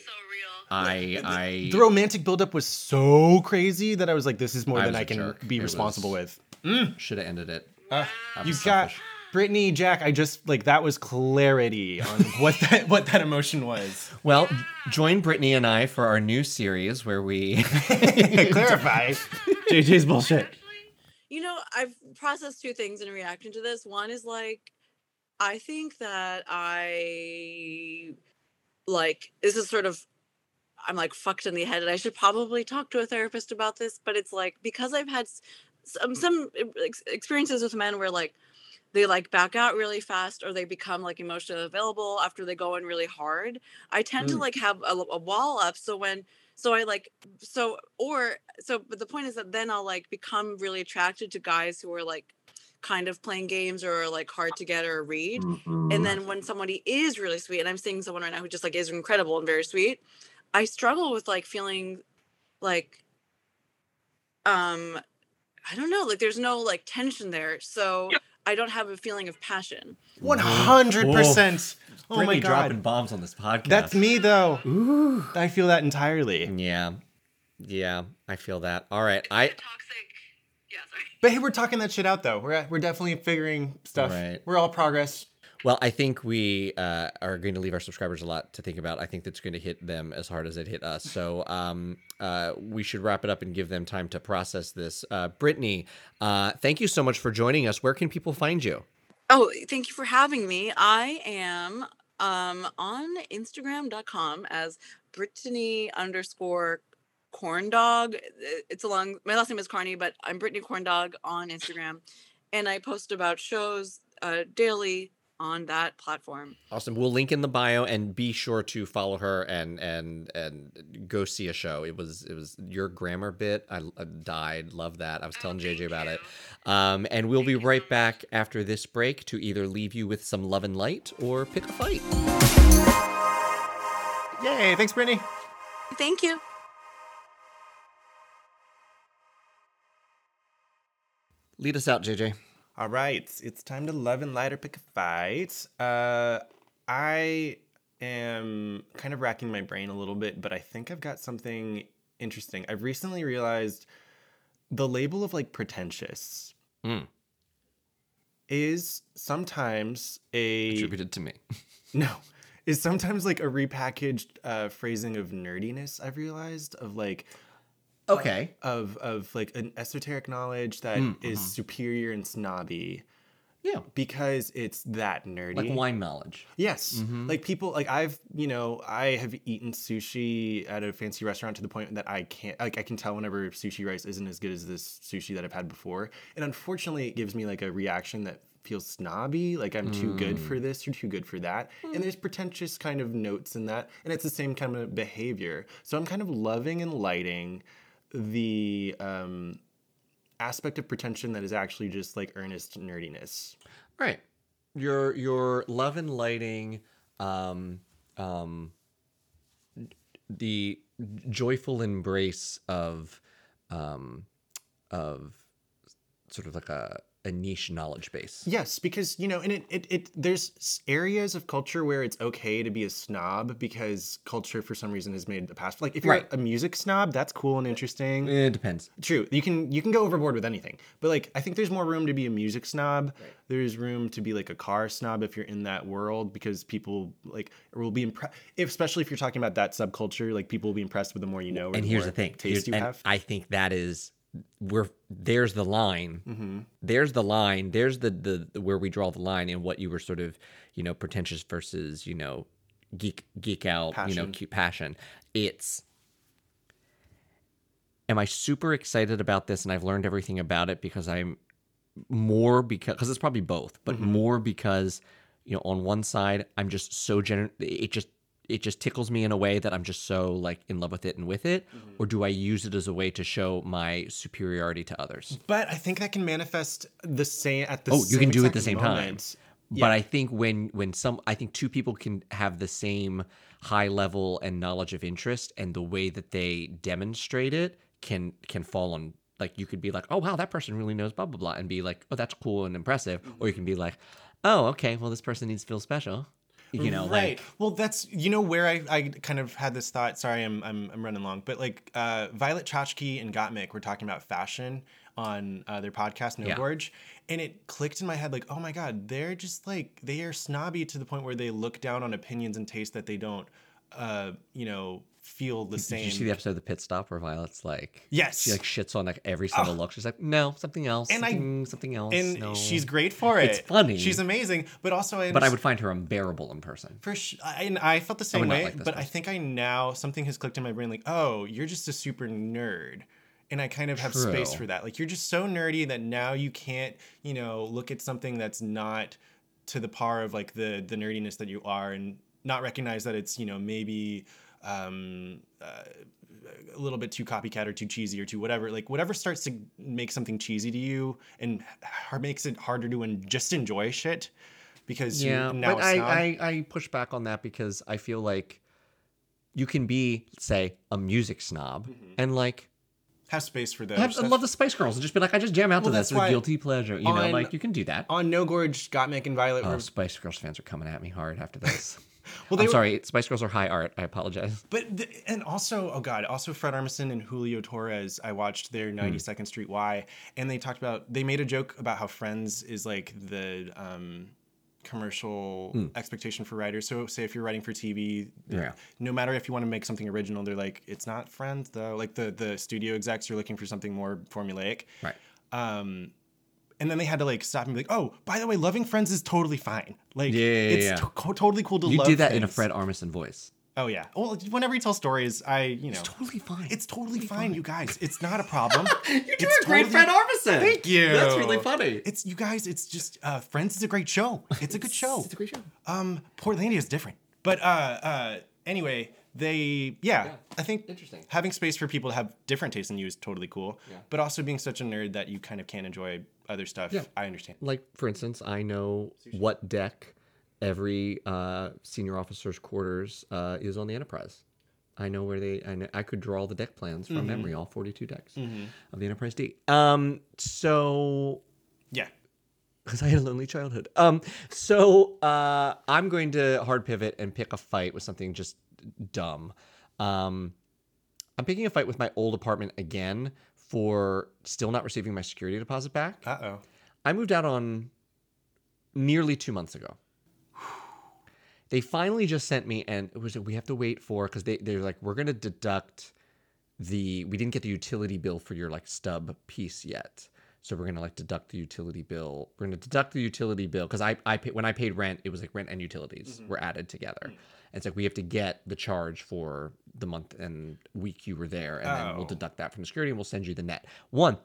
[SPEAKER 2] I I
[SPEAKER 1] The romantic buildup was so crazy that I was like, this is more
[SPEAKER 2] I
[SPEAKER 1] than I can
[SPEAKER 2] jerk.
[SPEAKER 1] be
[SPEAKER 2] It
[SPEAKER 1] responsible
[SPEAKER 2] was-
[SPEAKER 1] with.
[SPEAKER 2] should have ended it.
[SPEAKER 1] Uh, you
[SPEAKER 2] was
[SPEAKER 1] got
[SPEAKER 2] selfish.
[SPEAKER 1] Brittany, Jack. I just like that was clarity on what that [laughs] what that emotion was.
[SPEAKER 2] Well, join Brittany and I for our new series where we [laughs]
[SPEAKER 1] Clarify. [laughs] JJ's bullshit.
[SPEAKER 4] You know, I've processed two things in reaction to this. One is like, I think that I like this is sort of I'm like fucked in the head, and I should probably talk to a therapist about this. But it's like because I've had some some experiences with men where like they like back out really fast or they become like emotionally available after they go in really hard. I tend to
[SPEAKER 1] Mm.
[SPEAKER 4] like have a, a wall up, so when so I like so or so but the point is that then I'll like become really attracted to guys who are like kind of playing games or like hard to get or read.
[SPEAKER 2] Mhm.
[SPEAKER 4] And then when somebody is really sweet, and I'm seeing someone right now who just like is incredible and very sweet, I struggle with like feeling like um I don't know, like there's no like tension there. So I don't have a feeling of passion.
[SPEAKER 1] One hundred percent. Oh my
[SPEAKER 2] Brittany
[SPEAKER 1] god.
[SPEAKER 2] dropping bombs on this podcast.
[SPEAKER 1] That's me though.
[SPEAKER 2] Ooh.
[SPEAKER 1] I feel that entirely.
[SPEAKER 2] Yeah. Yeah, I feel that. All right. I
[SPEAKER 4] toxic. Yeah, sorry.
[SPEAKER 1] But hey, we're talking that shit out though. We're we're definitely figuring stuff.
[SPEAKER 2] Right.
[SPEAKER 1] We're all progress.
[SPEAKER 2] Well, I think we uh, are going to leave our subscribers a lot to think about. I think that's going to hit them as hard as it hit us. So um, uh, we should wrap it up and give them time to process this. Uh, Brittany, uh, thank you so much for joining us. Where can people find you?
[SPEAKER 4] Oh, thank you for having me. I am um on Instagram.com as Brittany underscore corn dog. It's long, my last name is Carney, but I'm Brittany Corn Dog on Instagram. And I post about shows uh daily on that platform.
[SPEAKER 2] Awesome. We'll link in the bio and be sure to follow her and and and go see a show. It was it was your grammar bit. I, I died. Love that. I was telling JJ about it. Um, and we'll be right back after this break to either leave you with some love and light or pick a fight.
[SPEAKER 1] Yay! Thanks, Brittany.
[SPEAKER 4] Thank you.
[SPEAKER 2] Lead us out, JJ.
[SPEAKER 1] All right, it's time to love and light or pick a fight. Uh, I am kind of racking my brain a little bit, but I think I've got something interesting. I've recently realized the label of like pretentious
[SPEAKER 2] Mm.
[SPEAKER 1] is sometimes a
[SPEAKER 2] Attributed to me. [laughs]
[SPEAKER 1] no is sometimes like a repackaged uh, phrasing of nerdiness. I've realized of like
[SPEAKER 2] Okay.
[SPEAKER 1] of of like an esoteric knowledge that
[SPEAKER 2] Mm,
[SPEAKER 1] is
[SPEAKER 2] mhm.
[SPEAKER 1] superior and snobby
[SPEAKER 2] Yeah.
[SPEAKER 1] because it's that nerdy.
[SPEAKER 2] Like wine knowledge.
[SPEAKER 1] Yes.
[SPEAKER 2] Mhm.
[SPEAKER 1] Like people like I've, you know, I have eaten sushi at a fancy restaurant to the point that I can't like I can tell whenever sushi rice isn't as good as this sushi that I've had before. And unfortunately it gives me like a reaction that feels snobby, like I'm too good for this or too good for that. And there's pretentious kind of notes in that. And it's the same kind of behavior. So I'm kind of loving and lighting the um aspect of pretension that is actually just like earnest nerdiness.
[SPEAKER 2] Right. Your your love and lighting, um, um, the joyful embrace of, um, of sort of like a, a niche knowledge base.
[SPEAKER 1] Yes, because you know, and it, it it there's areas of culture where it's okay to be a snob because culture for some reason has made the past like if you're
[SPEAKER 2] Right.
[SPEAKER 1] a music snob, that's cool and interesting.
[SPEAKER 2] It depends.
[SPEAKER 1] True, you can you can go overboard with anything, but like I think there's more room to be a music snob. There's room to be like a car snob if you're in that world because people like will be impressed. Especially if you're talking about that subculture, like people will be impressed with the more you know.
[SPEAKER 2] And here's the thing.
[SPEAKER 1] taste
[SPEAKER 2] Here's-
[SPEAKER 1] you
[SPEAKER 2] and
[SPEAKER 1] have.
[SPEAKER 2] I think that is where there's the line.
[SPEAKER 1] hmm
[SPEAKER 2] there's the line there's the, the the where we draw the line in what you were sort of you know pretentious versus you know geek geek out you know cute passion it's am i super excited about this and i've learned everything about it because i'm more because because it's probably both but
[SPEAKER 1] Mhm.
[SPEAKER 2] more because you know on one side i'm just so gener it just it just tickles me in a way that i'm just so like in love with it and with it mm-hmm. or do i use it as a way to show my superiority to others
[SPEAKER 1] But I think that can manifest the same at the same time.
[SPEAKER 2] Oh, you can do it at the same time.
[SPEAKER 1] moment.
[SPEAKER 2] but I think when when some I think two people can have the same high level and knowledge of interest and the way that they demonstrate it can can fall on like you could be like, "Oh wow, that person really knows blah blah blah," and be like, "Oh, that's cool and impressive," or mm-hmm. you can be like, "Oh, okay, well this person needs to feel special." You know,
[SPEAKER 1] right.
[SPEAKER 2] like
[SPEAKER 1] well, that's you know where I, I kind of had this thought. Sorry, I'm I'm, I'm running long, but like uh, Violet Chachki and Gottmik were talking about fashion on uh, their podcast No
[SPEAKER 2] Yeah.
[SPEAKER 1] Gorge, and it clicked in my head like, oh my god, they're just like they are snobby to the point where they look down on opinions and tastes that they don't, uh, you know, feel the
[SPEAKER 2] did
[SPEAKER 1] same.
[SPEAKER 2] you see the episode of the pit stop where Violet's like
[SPEAKER 1] Yes.
[SPEAKER 2] she like shits on like every single look. She's like, "No, something else."
[SPEAKER 1] And I-
[SPEAKER 2] something, something else.
[SPEAKER 1] and
[SPEAKER 2] no.
[SPEAKER 1] she's great for it.
[SPEAKER 2] It's funny.
[SPEAKER 1] She's amazing, but also I.
[SPEAKER 2] but I would find her unbearable in person.
[SPEAKER 1] For sure, I, and I felt the same way,
[SPEAKER 2] like
[SPEAKER 1] but I think I now something has clicked in my brain. Like, oh, you're just a super nerd, and I kind of have space for that. Like, you're just so nerdy that now you can't, you know, look at something that's not to the par of like the the nerdiness that you are, and not recognize that it's, you know, maybe um, uh, a little bit too copycat or too cheesy or too whatever. Like whatever starts to make something cheesy to you and makes it harder to en- just enjoy shit because
[SPEAKER 2] Yeah, but I. I I push back on that because I feel like you can be, say, a music snob
[SPEAKER 1] Mm-hmm.
[SPEAKER 2] and like
[SPEAKER 1] have space for those.
[SPEAKER 2] have, I love the Spice Girls and just be like, I just jam out
[SPEAKER 1] Well,
[SPEAKER 2] to this. It's a guilty pleasure. You know, like you can do that.
[SPEAKER 1] on No Gorge, Gottmik and Violet
[SPEAKER 2] Oh,
[SPEAKER 1] were
[SPEAKER 2] Spice Girls fans are coming at me hard after this. [laughs]
[SPEAKER 1] well,
[SPEAKER 2] I'm
[SPEAKER 1] were-
[SPEAKER 2] sorry, Spice Girls are high art. I apologize.
[SPEAKER 1] But the, and also, oh god, also Fred Armisen and Julio Torres. I watched their
[SPEAKER 2] Hmm.
[SPEAKER 1] 92nd Street Y, and they talked about they made a joke about how Friends is like the um, commercial expectation for writers. So say if you're writing for TV.
[SPEAKER 2] Yeah.
[SPEAKER 1] no matter if you want to make something original, they're like it's not Friends though. Like the the studio execs are looking for something more formulaic.
[SPEAKER 2] Right.
[SPEAKER 1] Um, and then they had to like stop and be like, oh, by the way, loving Friends is totally fine. Like
[SPEAKER 2] Yeah, yeah,
[SPEAKER 1] it's
[SPEAKER 2] yeah.
[SPEAKER 1] to- totally cool to love.
[SPEAKER 2] You
[SPEAKER 1] love.
[SPEAKER 2] do that in a. Fred Armisen voice.
[SPEAKER 1] Oh yeah. Well, whenever you tell stories, I you know
[SPEAKER 2] It's totally fine.
[SPEAKER 1] it's totally fine, you guys. It's not a problem. [laughs]
[SPEAKER 2] You're doing
[SPEAKER 1] It's
[SPEAKER 2] a great
[SPEAKER 1] totally-
[SPEAKER 2] Fred Armisen.
[SPEAKER 1] Thank you.
[SPEAKER 2] That's really funny.
[SPEAKER 1] It's you guys. It's just uh, Friends is a great show. [laughs] It's a good show.
[SPEAKER 2] It's a great show.
[SPEAKER 1] Um, Portlandia is different, but uh, uh, anyway, they yeah,
[SPEAKER 2] Yeah.
[SPEAKER 1] I think
[SPEAKER 2] Interesting.
[SPEAKER 1] having space for people to have different tastes in you is totally cool.
[SPEAKER 2] Yeah.
[SPEAKER 1] But also being such a nerd that you kind of can't enjoy other stuff.
[SPEAKER 2] Yeah.
[SPEAKER 1] I understand.
[SPEAKER 2] Like for instance, I know what deck every uh, senior officer's quarters uh, is on the Enterprise. I know where they. I know, I could draw the deck plans from memory, all forty-two decks of the Enterprise D. Um, so
[SPEAKER 1] Yeah. [laughs]
[SPEAKER 2] because I had a lonely childhood. Um, so uh, I'm going to hard pivot and pick a fight with something just dumb. Um, I'm picking a fight with my old apartment again for still not receiving my security deposit back.
[SPEAKER 1] Uh oh.
[SPEAKER 2] I moved out on nearly two months ago. They finally just sent me, and it was we have to wait for because they they're like we're gonna deduct the we didn't get the utility bill for your like stub piece yet, so we're gonna like deduct the utility bill. We're gonna deduct the utility bill because I I pay, when I paid rent it was like rent and utilities were added together. And it's like we have to get the charge for the month and week you were there, and then we'll
[SPEAKER 1] Oh.
[SPEAKER 2] deduct that from the security and we'll send you the net. One,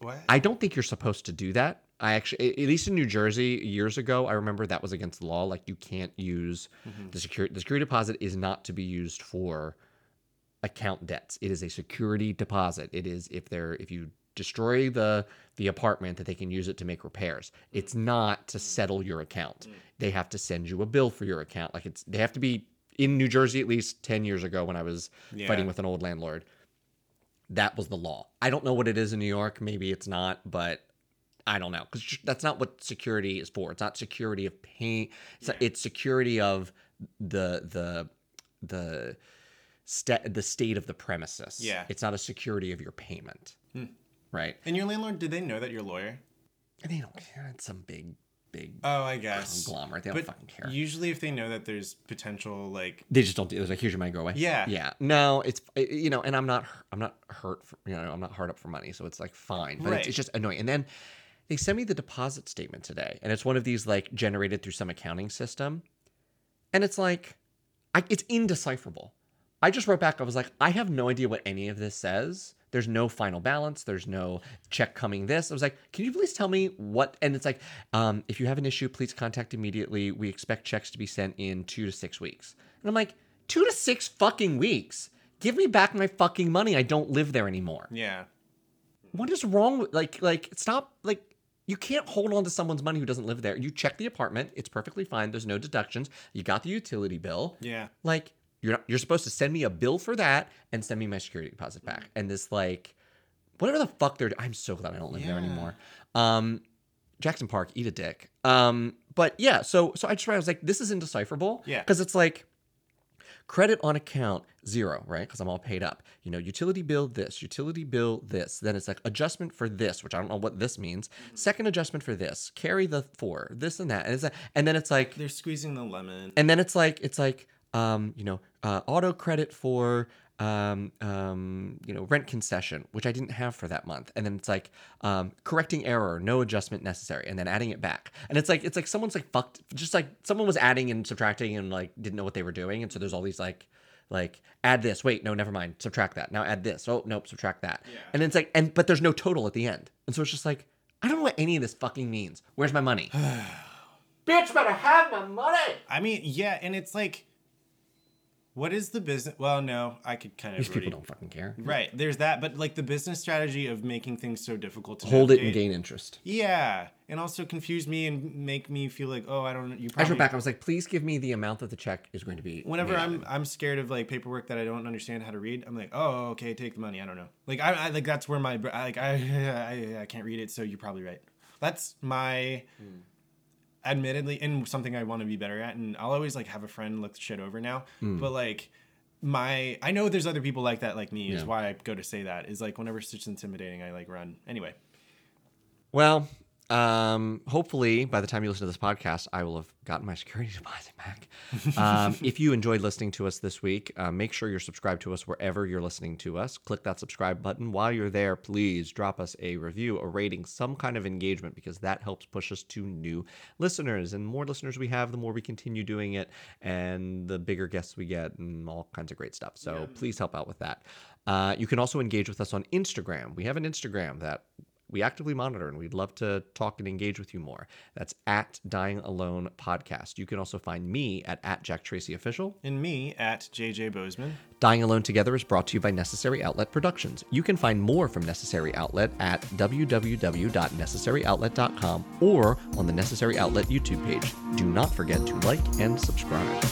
[SPEAKER 1] What?
[SPEAKER 2] I don't think you're supposed to do that. I actually, at least in New Jersey years ago, I remember that was against the law. Like you can't use mm-hmm. the security. The security deposit is not to be used for account debts. It is a security deposit. It is if they're if you destroy the the apartment that they can use it to make repairs. It's not to settle your account. Mm. They have to send you a bill for your account. Like it's they have to be in New Jersey at least 10 years ago when I was
[SPEAKER 1] Yeah.
[SPEAKER 2] fighting with an old landlord that was the law. I don't know what it is in New York. Maybe it's not, but I don't know because that's not what security is for. It's not security of pain. It's, not- it's security of the the the sta- the state of the premises.
[SPEAKER 1] Yeah.
[SPEAKER 2] it's not a security of your payment. Hmm. Right?
[SPEAKER 1] And your landlord, did they know that you're a lawyer?
[SPEAKER 2] And they don't care. It's some big big
[SPEAKER 1] Oh, I guess.
[SPEAKER 2] conglomerate. They don't
[SPEAKER 1] But
[SPEAKER 2] fucking care.
[SPEAKER 1] usually, if they know that there's potential, like,
[SPEAKER 2] they just don't do. It's like here's your money, go away.
[SPEAKER 1] Yeah.
[SPEAKER 2] yeah. No, it's uh, you know, and I'm not, I'm not hurt. For, you know, I'm not hard up for money, so it's like fine. But
[SPEAKER 1] Right.
[SPEAKER 2] it's, it's just annoying. And then they sent me the deposit statement today, and it's one of these like generated through some accounting system, and it's like, I, it's indecipherable. I just wrote back. I was like, I have no idea what any of this says. There's no final balance. There's no check coming this. I was like, can you please tell me what? And it's like, um, if you have an issue, please contact immediately. We expect checks to be sent in two to six weeks. And I'm like, two to six fucking weeks. Give me back my fucking money. I don't live there anymore.
[SPEAKER 1] yeah.
[SPEAKER 2] What is wrong with like like stop like you can't hold on to someone's money who doesn't live there. You check the apartment, it's perfectly fine. There's no deductions. You got the utility bill.
[SPEAKER 1] Yeah.
[SPEAKER 2] Like you're not, you're supposed to send me a bill for that and send me my security deposit back. And this like whatever the fuck they're I'm so glad I don't live there anymore. Um Jackson Park, eat a dick. Um but yeah, so so I just I was like this is indecipherable.
[SPEAKER 1] Yeah.
[SPEAKER 2] Because it's like credit on account zero right because i'm all paid up you know utility bill this utility bill this then it's like adjustment for this which i don't know what this means second adjustment for this carry the four this and that and it's like, and then it's like
[SPEAKER 1] They're squeezing the lemon.
[SPEAKER 2] and then it's like it's like um you know uh, auto credit for um um you know rent concession which i didn't have for that month. And then it's like um correcting error no adjustment necessary and then adding it back. And it's like it's like someone's like fucked just like someone was adding and subtracting and like didn't know what they were doing. And so there's all these like like add this wait no never mind subtract that. Now add this. Oh nope subtract that.
[SPEAKER 1] Yeah.
[SPEAKER 2] and it's like and but there's no total at the end. And so it's just like i don't know what any of this fucking means. Where's my money? [sighs] Bitch better have my money.
[SPEAKER 1] I mean, yeah, and it's like What is the business? Well, no, I could kind of
[SPEAKER 2] These people don't fucking care.
[SPEAKER 1] Right, there's that, but like the business strategy of making things so difficult to
[SPEAKER 2] Hold it and gain interest.
[SPEAKER 1] Yeah, and also confuse me and make me feel like, oh, I don't. You
[SPEAKER 2] I
[SPEAKER 1] probably.
[SPEAKER 2] wrote back. I was like, please give me the amount that the check is going to be.
[SPEAKER 1] Whenever I'm. I'm scared of like paperwork that I don't understand how to read, I'm like, oh, okay, take the money. I don't know. Like I, I like that's where my like I, [laughs] I I can't read it, so you're probably right. That's my.
[SPEAKER 2] Hmm.
[SPEAKER 1] Admittedly, and something I want to be better at, and I'll always like have a friend look the shit over now.
[SPEAKER 2] Hmm.
[SPEAKER 1] But like, my I know there's other people like that like me. Is why I go to say that is like whenever it's just intimidating, I like run. Anyway,
[SPEAKER 2] Well, um, hopefully by the time you listen to this podcast, I will have gotten my security [laughs] deposit back. Um, if you enjoyed listening to us this week, uh, make sure you're subscribed to us wherever you're listening to us. Click that subscribe button. While you're there, please drop us a review, a rating, some kind of engagement, because that helps push us to new listeners. And more listeners we have, the more we continue doing it, and the bigger guests we get, and all kinds of great stuff. So please help out with that. Uh, you can also engage with us on Instagram. We have an Instagram that we actively monitor and we'd love to talk and engage with you more. That's at Dying Alone Podcast. You can also find me at, at Jack Tracy Official.
[SPEAKER 1] and me at JJ Bozeman.
[SPEAKER 2] Dying Alone Together is brought to you by Necessary Outlet Productions. You can find more from Necessary Outlet at www.necessaryoutlet.com or on the Necessary Outlet YouTube page. Do not forget to like and subscribe.